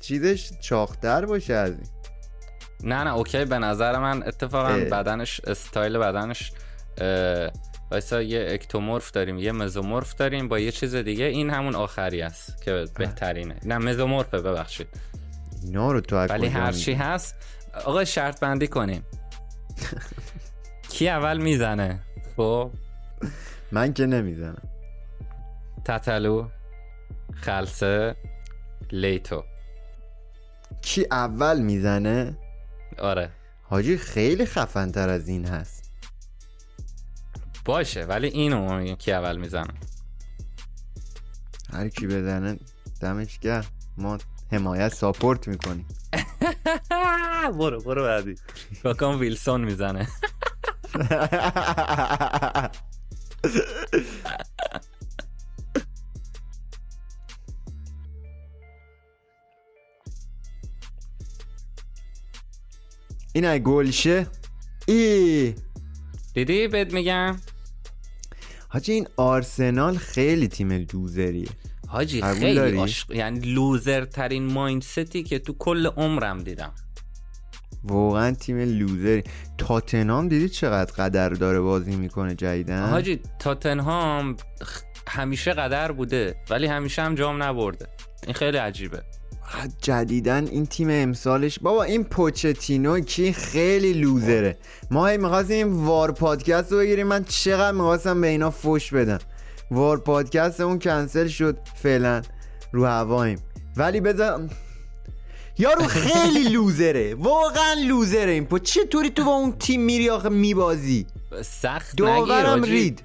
چیزش چاختر باشه از این. نه نه اوکی به نظر من اتفاقا اه. بدنش استایل بدنش اه، وایسا یه اکتومورف داریم یه مزومورف داریم با یه چیز دیگه. این همون آخری است که بهترینه. نه مزومورفه ببخشید. اینا رو تو ولی هر؟ چی هست آقا شرط بندی کنیم. کی اول می‌زنه؟ خب. من که نمی‌زنم. تتلو خلصه لیتو. کی اول می‌زنه؟ آره. حاجی خیلی خفن تر از این هست. باشه ولی اینو ما میگیم کی اول می‌زنه. هر کی بزنه دمش گرم. ما حمایت ساپورت می‌کنیم. برو برو بعدی. بکن ویلسون می‌زنه. این اگه گلشه. ای. دیدی بهت میگم؟ حاجی این آرسنال خیلی تیم لوزریه. حاجی خیلی؟ عاشق یعنی لوزر ترین مایندستی که تو کل عمرم دیدم. واقعا تیم لوزری. تاتنام دیدی چقدر قدر داره بازی می‌کنه جدیدن حاجی تاتنهام همیشه قدر بوده ولی همیشه هم جام نبرده. این خیلی عجیبه. جدیدن این تیم امسالش. بابا این پوچتینو کی خیلی لوزره. ما هی می‌خواستیم وار پادکست رو بگیریم. من چقدر می‌خواستم به اینا فش بدم. وار پادکست اون کنسل شد فعلا. رو هوایم ولی بذار یارو خیلی لوزره. واقعا لوزره این پو. چطوری تو با اون تیم میری آخه میبازی؟ سخت داورم. رید.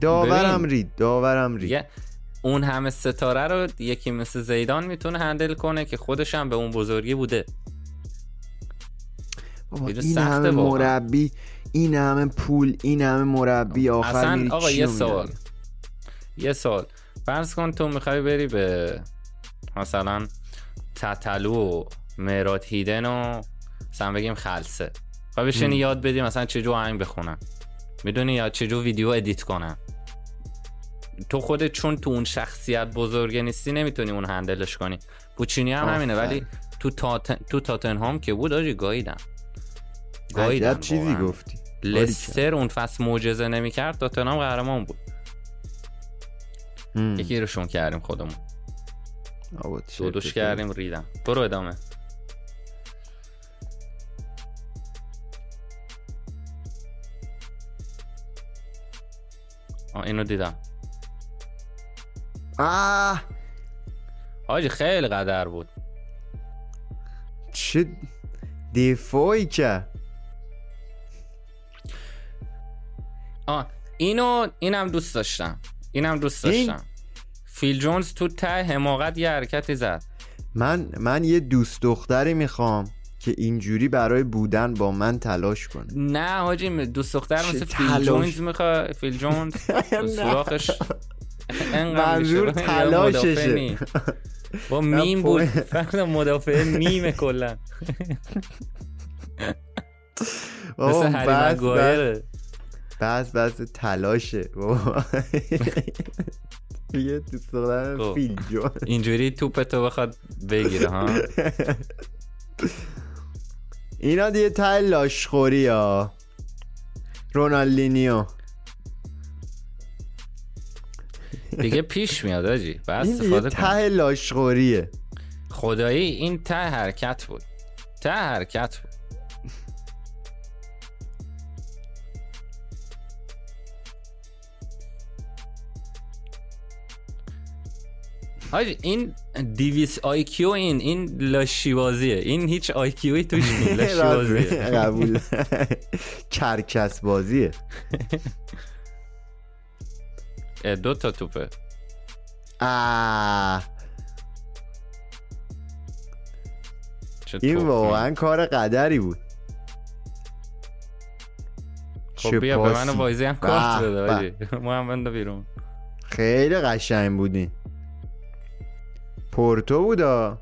داورم. رید. داورم رید. اون همه ستاره رو یکی مثل زیدان می‌تونه هندل کنه که خودش هم به اون بزرگی بوده. این همه. مربی این همه پول این همه مربی آخر اصلا آقا یه؟ سوال. یه سوال. فرض کن تو می‌خوای بری به مثلا تتلو و مهرات هیدن و مثلا بگیم خلصه خب بشینی یاد بدی مثلا چجور آهنگ بخونن. می‌دونی یا چجور ویدیو ادیت کنن. تو خودت چون تو اون شخصیت بزرگه نیستی نمی‌تونی اون هندلش کنی. پوچینی هم همینه. ولی تو تاتن تو تاتنهام که بود آجی گاییدن عجب چیزی. گفتی. لستر اون فصل معجزه نمی‌کرد تاتنهام قهرمان بود. هم. یکی روشون کردیم خودمون. آبا چه دو دوش اتفاقی. کردیم ریدم. برو ادامه. آه اینو دیدم. آه. حاجی خیلی قدر بود. چه دفاعی که. آه اینو اینم دوست داشتم. اینم دوست این؟ داشتم. فیل جونز تو ته حماقت یه حرکتی زد. من من یه دوست دختری می‌خوام که اینجوری برای بودن با من تلاش کنه. نه حاجی دوست دختر مثل فیل. جونز می‌خواد. فیل جونز سوراخش. منظور تلاششه. با میم بود. فقط مدافع میم کلا. مثل هری بس مگوایر بس بس. تلاشه. بابا. یه دوست خب. فیل اینجوری توپ تو بخواد بگیره ها؟ اینا دیگه ته لاشخوری ها رونالدینیو. دیگه پیش میاد آجی. دیگه استفاده کن ته لاشخوریه. خدایی این ته حرکت بود. ته حرکت بود. حاجی این دیویس IQ این این لاشی بازیه این هیچ IQ ی توش نیست. لاشی بازیه قبول. کرکس بازیه. دو تا توپه. آه. این. واقعا کار قدری بود. خب بیا به. من وایزی هم کارت هم بنده بیرون. خیلی قشنگ بودین. پورتو بودا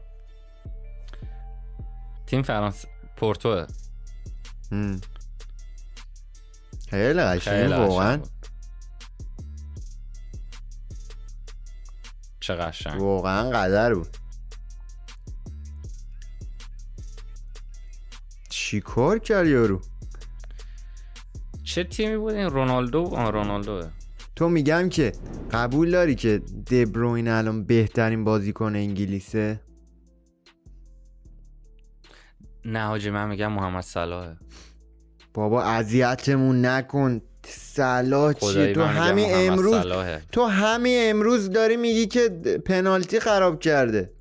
تیم فرانسه پورتوه. هم. خیلی قشنگ واقعا. بود. چه قشنگ. واقعا قدر بود. چی کار کرد یارو؟ چه تیمی بود این رونالدو؟ آه رونالدوه تو میگم که قبول داری که دبروین الان بهترین بازیکن انگلیسه؟ نه حاجی من میگم محمد صلاحه بابا اذیتمون نکن. صلاح چیه؟ تو همین امروز صلاحه. تو همین امروز داری میگی که پنالتی خراب کرده.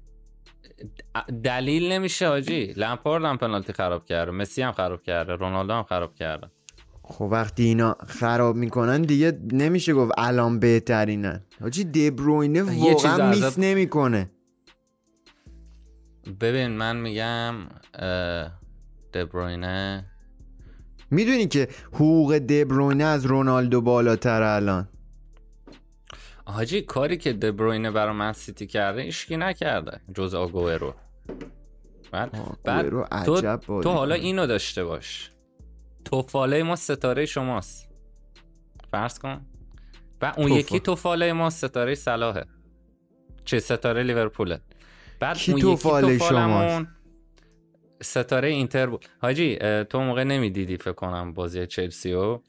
دلیل نمیشه حاجی لمپارد هم پنالتی خراب کرده مسی هم خراب کرده رونالدو هم خراب کرده. خب وقتی اینا خراب می‌کنن دیگه نمیشه گفت الان بهترینن. حاجی دبروینه واقعا میس نمی‌کنه. ببین من میگم دبروینه می‌دونی که حقوق دبروینه از رونالدو بالاتر الان. حاجی کاری که دبروینه برای من سیتی کرده ایشکی نکرده. جز آگوئرو. بعد بعد آگوئرو تو, تو. حالا اینو داشته باش. توفاله ما ستاره شماست. فرض کن. و اون توفا. یکی توفاله ما ستاره صلاحه. چه ستاره لیورپوله. بعد کی اون یکی توفاله توفالمون ستاره اینتر بود. حاجی تو موقع نمی‌دیدی فکر کنم بازی چلسی و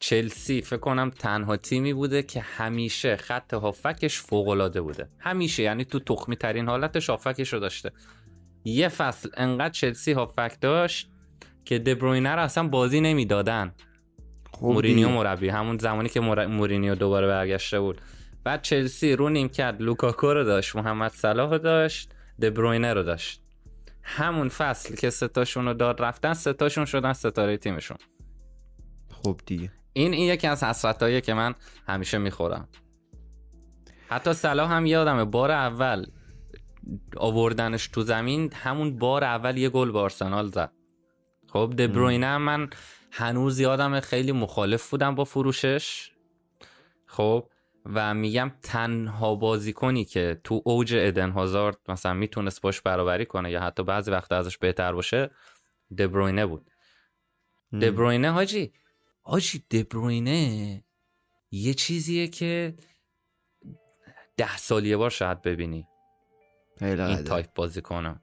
چلسی فکر کنم تنها تیمی بوده که همیشه خط هافکش فوق العاده بوده. همیشه یعنی تو تخمی ترین حالتش هافکش رو داشته. یه فصل انقدر چلسی هافک داشت که دبروینه رو اصلا بازی نمی‌دادن. خب مورینیو. مربی همون زمانی که مور- مورینیو دوباره برگشته بود. بعد چلسی رو نیمکت لوکاکو رو داشت محمد صلاح رو داشت دبروینه رو داشت. همون فصل که ستاشون رو داد رفتن ستاشون شدن ستاره تیمشون. خب دیگه. این این یکی از حسرتاییه که من همیشه می‌خورم. حتی صلاح هم یادمه بار اول آوردنش تو زمین همون بار اول یه گل به آرسنال زد. خب دبروینه هم من هنوز یادم خیلی مخالف بودم با فروشش. خب و میگم تنها بازیکنی که تو اوج ادن هازارد مثلا می‌تونست باش برابری کنه یا حتی بعضی وقت ازش بهتر باشه دبروینه بود. دبروینه حاجی حاجی دبروینه یه چیزیه که ده سال یه بار شاید ببینی. این. تایپ بازی کنم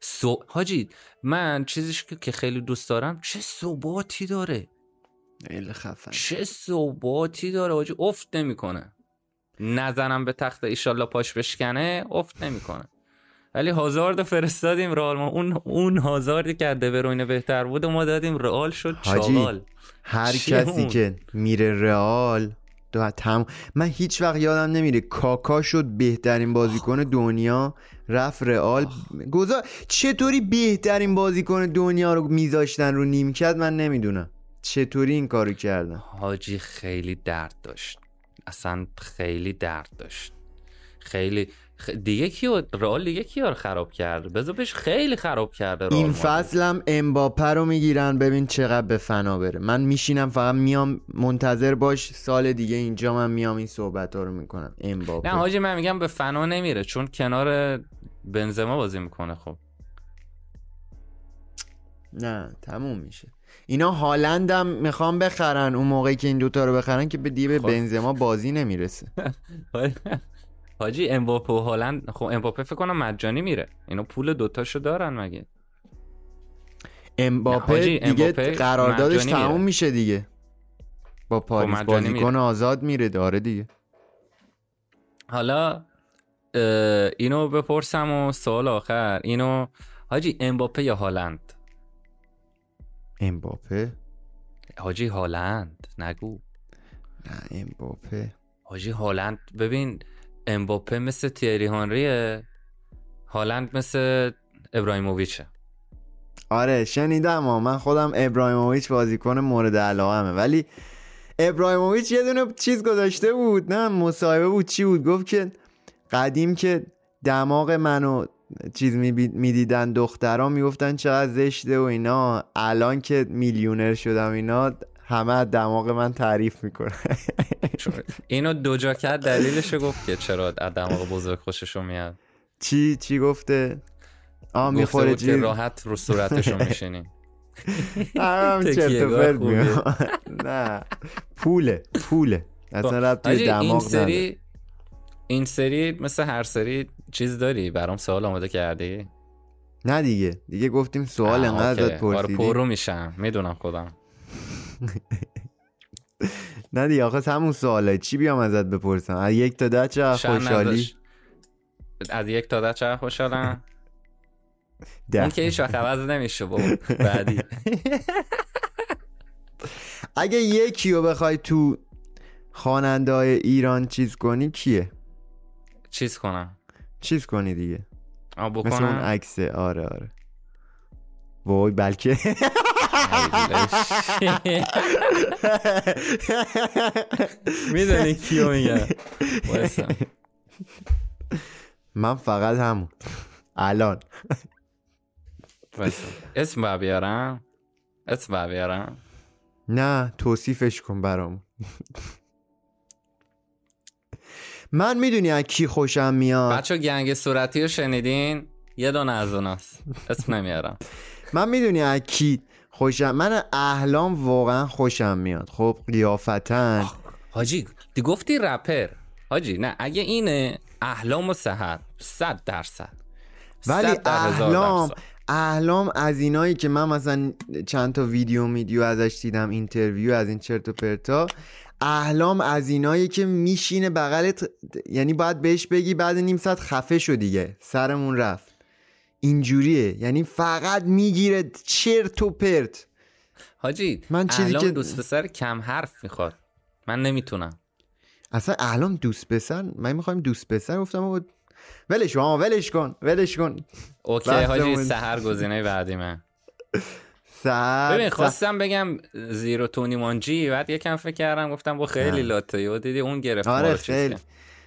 سو... حاجی من چیزیش که- که خیلی دوست دارم چه ثباتی داره. خیلی خفن چه ثباتی داره حاجی افت نمی‌کنه. نزنم به تخت ایشالله پاش بشکنه افت نمی‌کنه. ولی هازارد فرستادیم رئال ما. اون اون هازاردی که از دبروینه بهتر بود و ما دادیم رئال شد چاغال. هر کسی اون؟ که میره رئال دو تم... من هیچ وقت یادم نمیره کاکا شد بهترین بازیکن دنیا رفت رئال. گذار چطوری بهترین بازیکن دنیا رو میذاشتن رو نیمکت؟ من نمی‌دونم. چطوری این کارو کردن؟ حاجی خیلی درد داشت. اصلا خیلی درد داشت. خیلی خ... دیگه کیو رئال دیگه کیو رو خراب کرده؟ بذار بهش خیلی خراب کرده این. فصلم امباپه رو می‌گیرن. ببین چقدر به فنا بره. من میشینم فقط میام منتظر باش. سال دیگه اینجا من میام این صحبت ها رو می‌کنم. امباپه. نه حاجی من میگم به فنا نمیره. چون کنار بنزما بازی می‌کنه خب. نه تموم میشه. اینا هالندم می‌خوام بخرن اون موقعی که این دوتا رو بخرن که به به خب. بنزما بازی نمی‌رسه. حاجی امباپه و هالند خب امباپه فکر کنم مجانی میره. اینا پول دوتاشو دارن مگه؟ امباپه دیگه قراردادش تموم. میشه دیگه. با پاریس مجانی بازیکن. آزاد میره داره دیگه. حالا اینو بپرسم و سوال آخر. اینو حاجی امباپه یا هالند؟ امباپه. حاجی هالند نگو. نه امباپه. حاجی هالند ببین امباپه مثل تیری هانریه هالند مثل ابراهیموویچه. آره شنیدم ها. من خودم ابراهیموویچ بازیکن مورد علاقمه ولی ابراهیموویچ یه دونه چیز گذاشته بود. نه مصاحبه بود. چی بود؟ گفت که قدیم که دماغ منو چیز می‌دیدن دخترها می‌گفتن چقدر زشته و اینا. الان که میلیونر شدم اینا همه از دماغ من تعریف می‌کنه اینو دو جا کرد دلیلشو گفت که چرا از دماغ بزرگ خوششو میاد. چی چی گفته؟ گفته می‌خوره چیز. راحت رو صورتشو میشینیم هم چرت و پرت. نه. پوله پوله. اصلا رب توی این دماغ نداره. سری این سری مثل هر سری چیز داری؟ برام سوال آماده کردی؟ نه دیگه. دیگه گفتیم سوال انقدر. ازت آره پرسیدیم. پرو میشم. می‌دونم خودم. نه دیگه آخه همون سواله. چی بیام ازت بپرسم؟ از یک تا ده چه خوشحالی. از یک تا ده چقدر خوشحالم؟ اون که هیچ وقت عوض نمیشه بابا. بعدی. اگه یکی رو بخوای تو خواننده های ایران چیز کنی کیه؟ چیز کنم. چیز کنی دیگه. مثل اون عکسه آره آره. وای بلکه. می‌دونی کیو میگم. وایسا. من فقط همون. الان. اسم باید بیارم؟ اسم باید بیارم؟ نه توصیفش کن برام من می‌دونی از کی خوشم میاد. بچه گنگ صورتی رو شنیدین؟ یه دونه از اوناست. اسم نمیارم. من می‌دونی از کی خوشم من اهلام واقعا خوشم میاد. خب قیافتن حاجی دی گفتی رپر. حاجی نه اگه اینه احلام و سهر. صد درصد. ولی اهلام. اهلام از اینایی که من مثلا چند تا ویدیو میدیو ازش دیدم interview از این چرت و پرتا اهلام از اینایی که میشینه بغلت یعنی باید بهش بگی بعد نیم ساعت خفه شو دیگه سرمون رفت. اینجوریه یعنی فقط می‌گیره چرت و پرت. حاجی من چیزی احلام که- دوست پسر کم حرف می‌خواد. من نمی‌تونم. اصلا اهلام دوست پسر؟ من می‌خوایم دوست پسر گفتم آقا ولش کن آقا ولش کن ولش کن. okay حاجی سهر گزینه بعدی من. سر ببین خواستم بگم زیرو تونی مانجی بعد یکم فکر کردم گفتم با خیلی لاته و دیدی اون گرفت آره خیلی.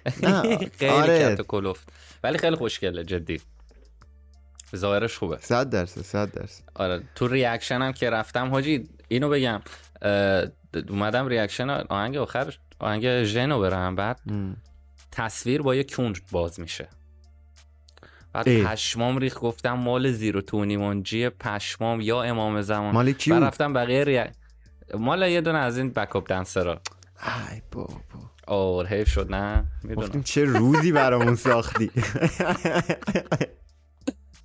خیلی آره. کت کلفت. ولی خیلی خوشگله جدی. ظاهرش خوبه. صد درصد صد درصد. آره تو reaction هم که رفتم حاجی اینو بگم. اومدم ریاکشن آهنگ آخر آهنگ ژنو برم بعد. تصویر با یه کونج باز میشه. بعد ای. پشمام ریخ گفتم مال زیرو تونی منجی پشمام یا امام زمان. مال کی بعد بود؟ رفتم بقیه ریا... مال یه دونه از این بکاپ دنسرا. ای بابا. آور حیف شد نه؟ می‌دونم. چه روزی برامون ساختی؟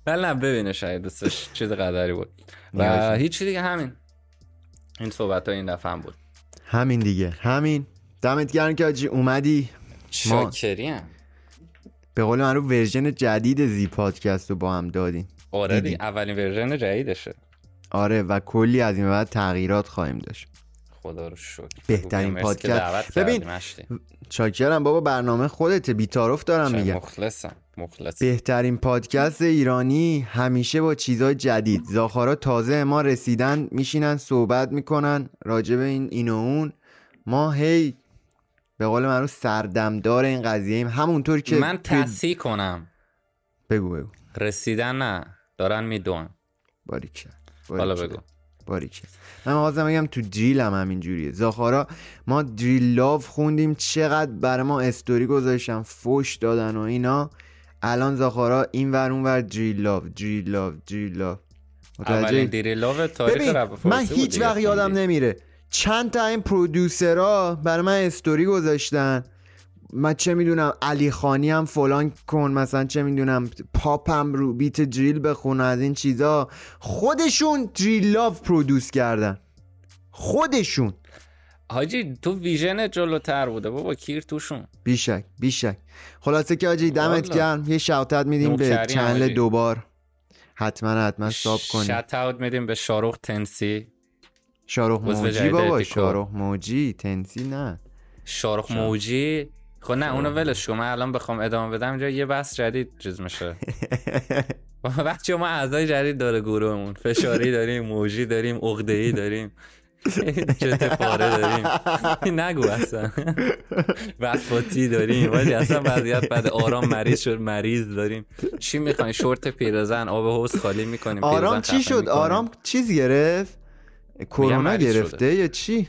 نه ببینه شاید دوستش چیز قدری بود. و. هیچی دیگه همین. این صحبت ها این دفعه هم بود. همین دیگه همین. دمت گرم که آجی اومدی. شاکریم به قول معروف version جدید زی پادکست رو با هم دادیم. آره. دیگه اولین version جدیدشه. آره و کلی از این بعد تغییرات خواهیم داشت. خدا رو شکر. بهترین پادکست. ببین،. چاکرم بابا برنامه خودته. بی‌تعارف دارم میگم. مخلصم مخلص بهترین پادکست ایرانی همیشه با چیزای جدید. زاخارا تازه ما رسیدن میشینن صحبت می‌کنن راجع به این این و اون. ما هی به قول معروف سردمدار این قضیه ایم. همونطور که من تصحیح کنم. بگو بگو. رسیدن نه. دارن میدون. باریکه. حالا بگو. باریکه. من می‌خواستم بگم تو دریل هم همین جوریه زاخارا ما drill love خوندیم. چقدر برای ما استوری گذاشتن فوش دادن و اینا. الان زاخارا این ور اون ور drill love drill love. drill love اولین تاریخ ببین رپ فارسی من هیچ وقت یادم. نمیره. چند تا این producer ها برای من استوری گذاشتن. من چه می‌دونم علی خانی هم فلان کن مثلا چه می‌دونم پاپم رو beat drill بخون از این چیزا. خودشون drill love produce کردن. خودشون. حاجی تو vision جلوتر بوده بابا کیر توشون. بیشک بیشک. خلاصه که آجی دمت. گرم. یه shout-out میدیم به channel حاجی. دوبار. حتما حتما sub کنیم. shout-out میدیم به شاروخ تنسی. شارخ موجی بابا. شارخ موجی تنسی نه. شارخ موجی؟ خب نه اونو ولش کن. من الان بخوام ادامه بدم. اینجا یه بحث جدید چیز میشه. بچه ما اعضای جدید داره گروهمون. فشاری داریم موجی داریم عقده‌ای داریم. جت پاره داریم. نگو اصلا. وسواتی داریم. ولی اصلا وضعیت بعد آرام مریض شد مریض داریم. چی می‌خواین شورت پیرزن آب حوض خالی می‌کنیم آرام چی شد؟ آرام چیز گرفت؟ کرونا گرفته یا چی؟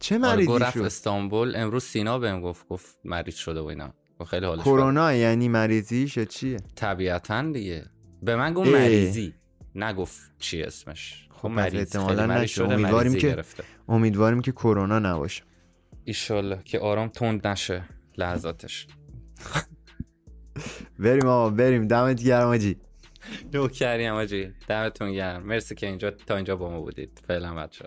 چه مریضی رفت شد؟ استانبول. امروز سینا بهم گفت گفت مریض شده و اینا. و خیلی حالش. کرونا یعنی مریضیش چیه؟ طبیعتا دیگه. به من گفت. مریضی. نگفت چی اسمش. خب پس مریض. احتمالاً خیلی مریض. شده امیدواریم مریضی که- گرفته. امیدواریم که کرونا نباشه. ایشالله که آرام تند نشه لحظاتش. بریم آقا بریم. دمت گرم آجی. نوکریم آجی دمتون گرم. مرسی که اینجا تا اینجا با ما بودید. فعلا بچه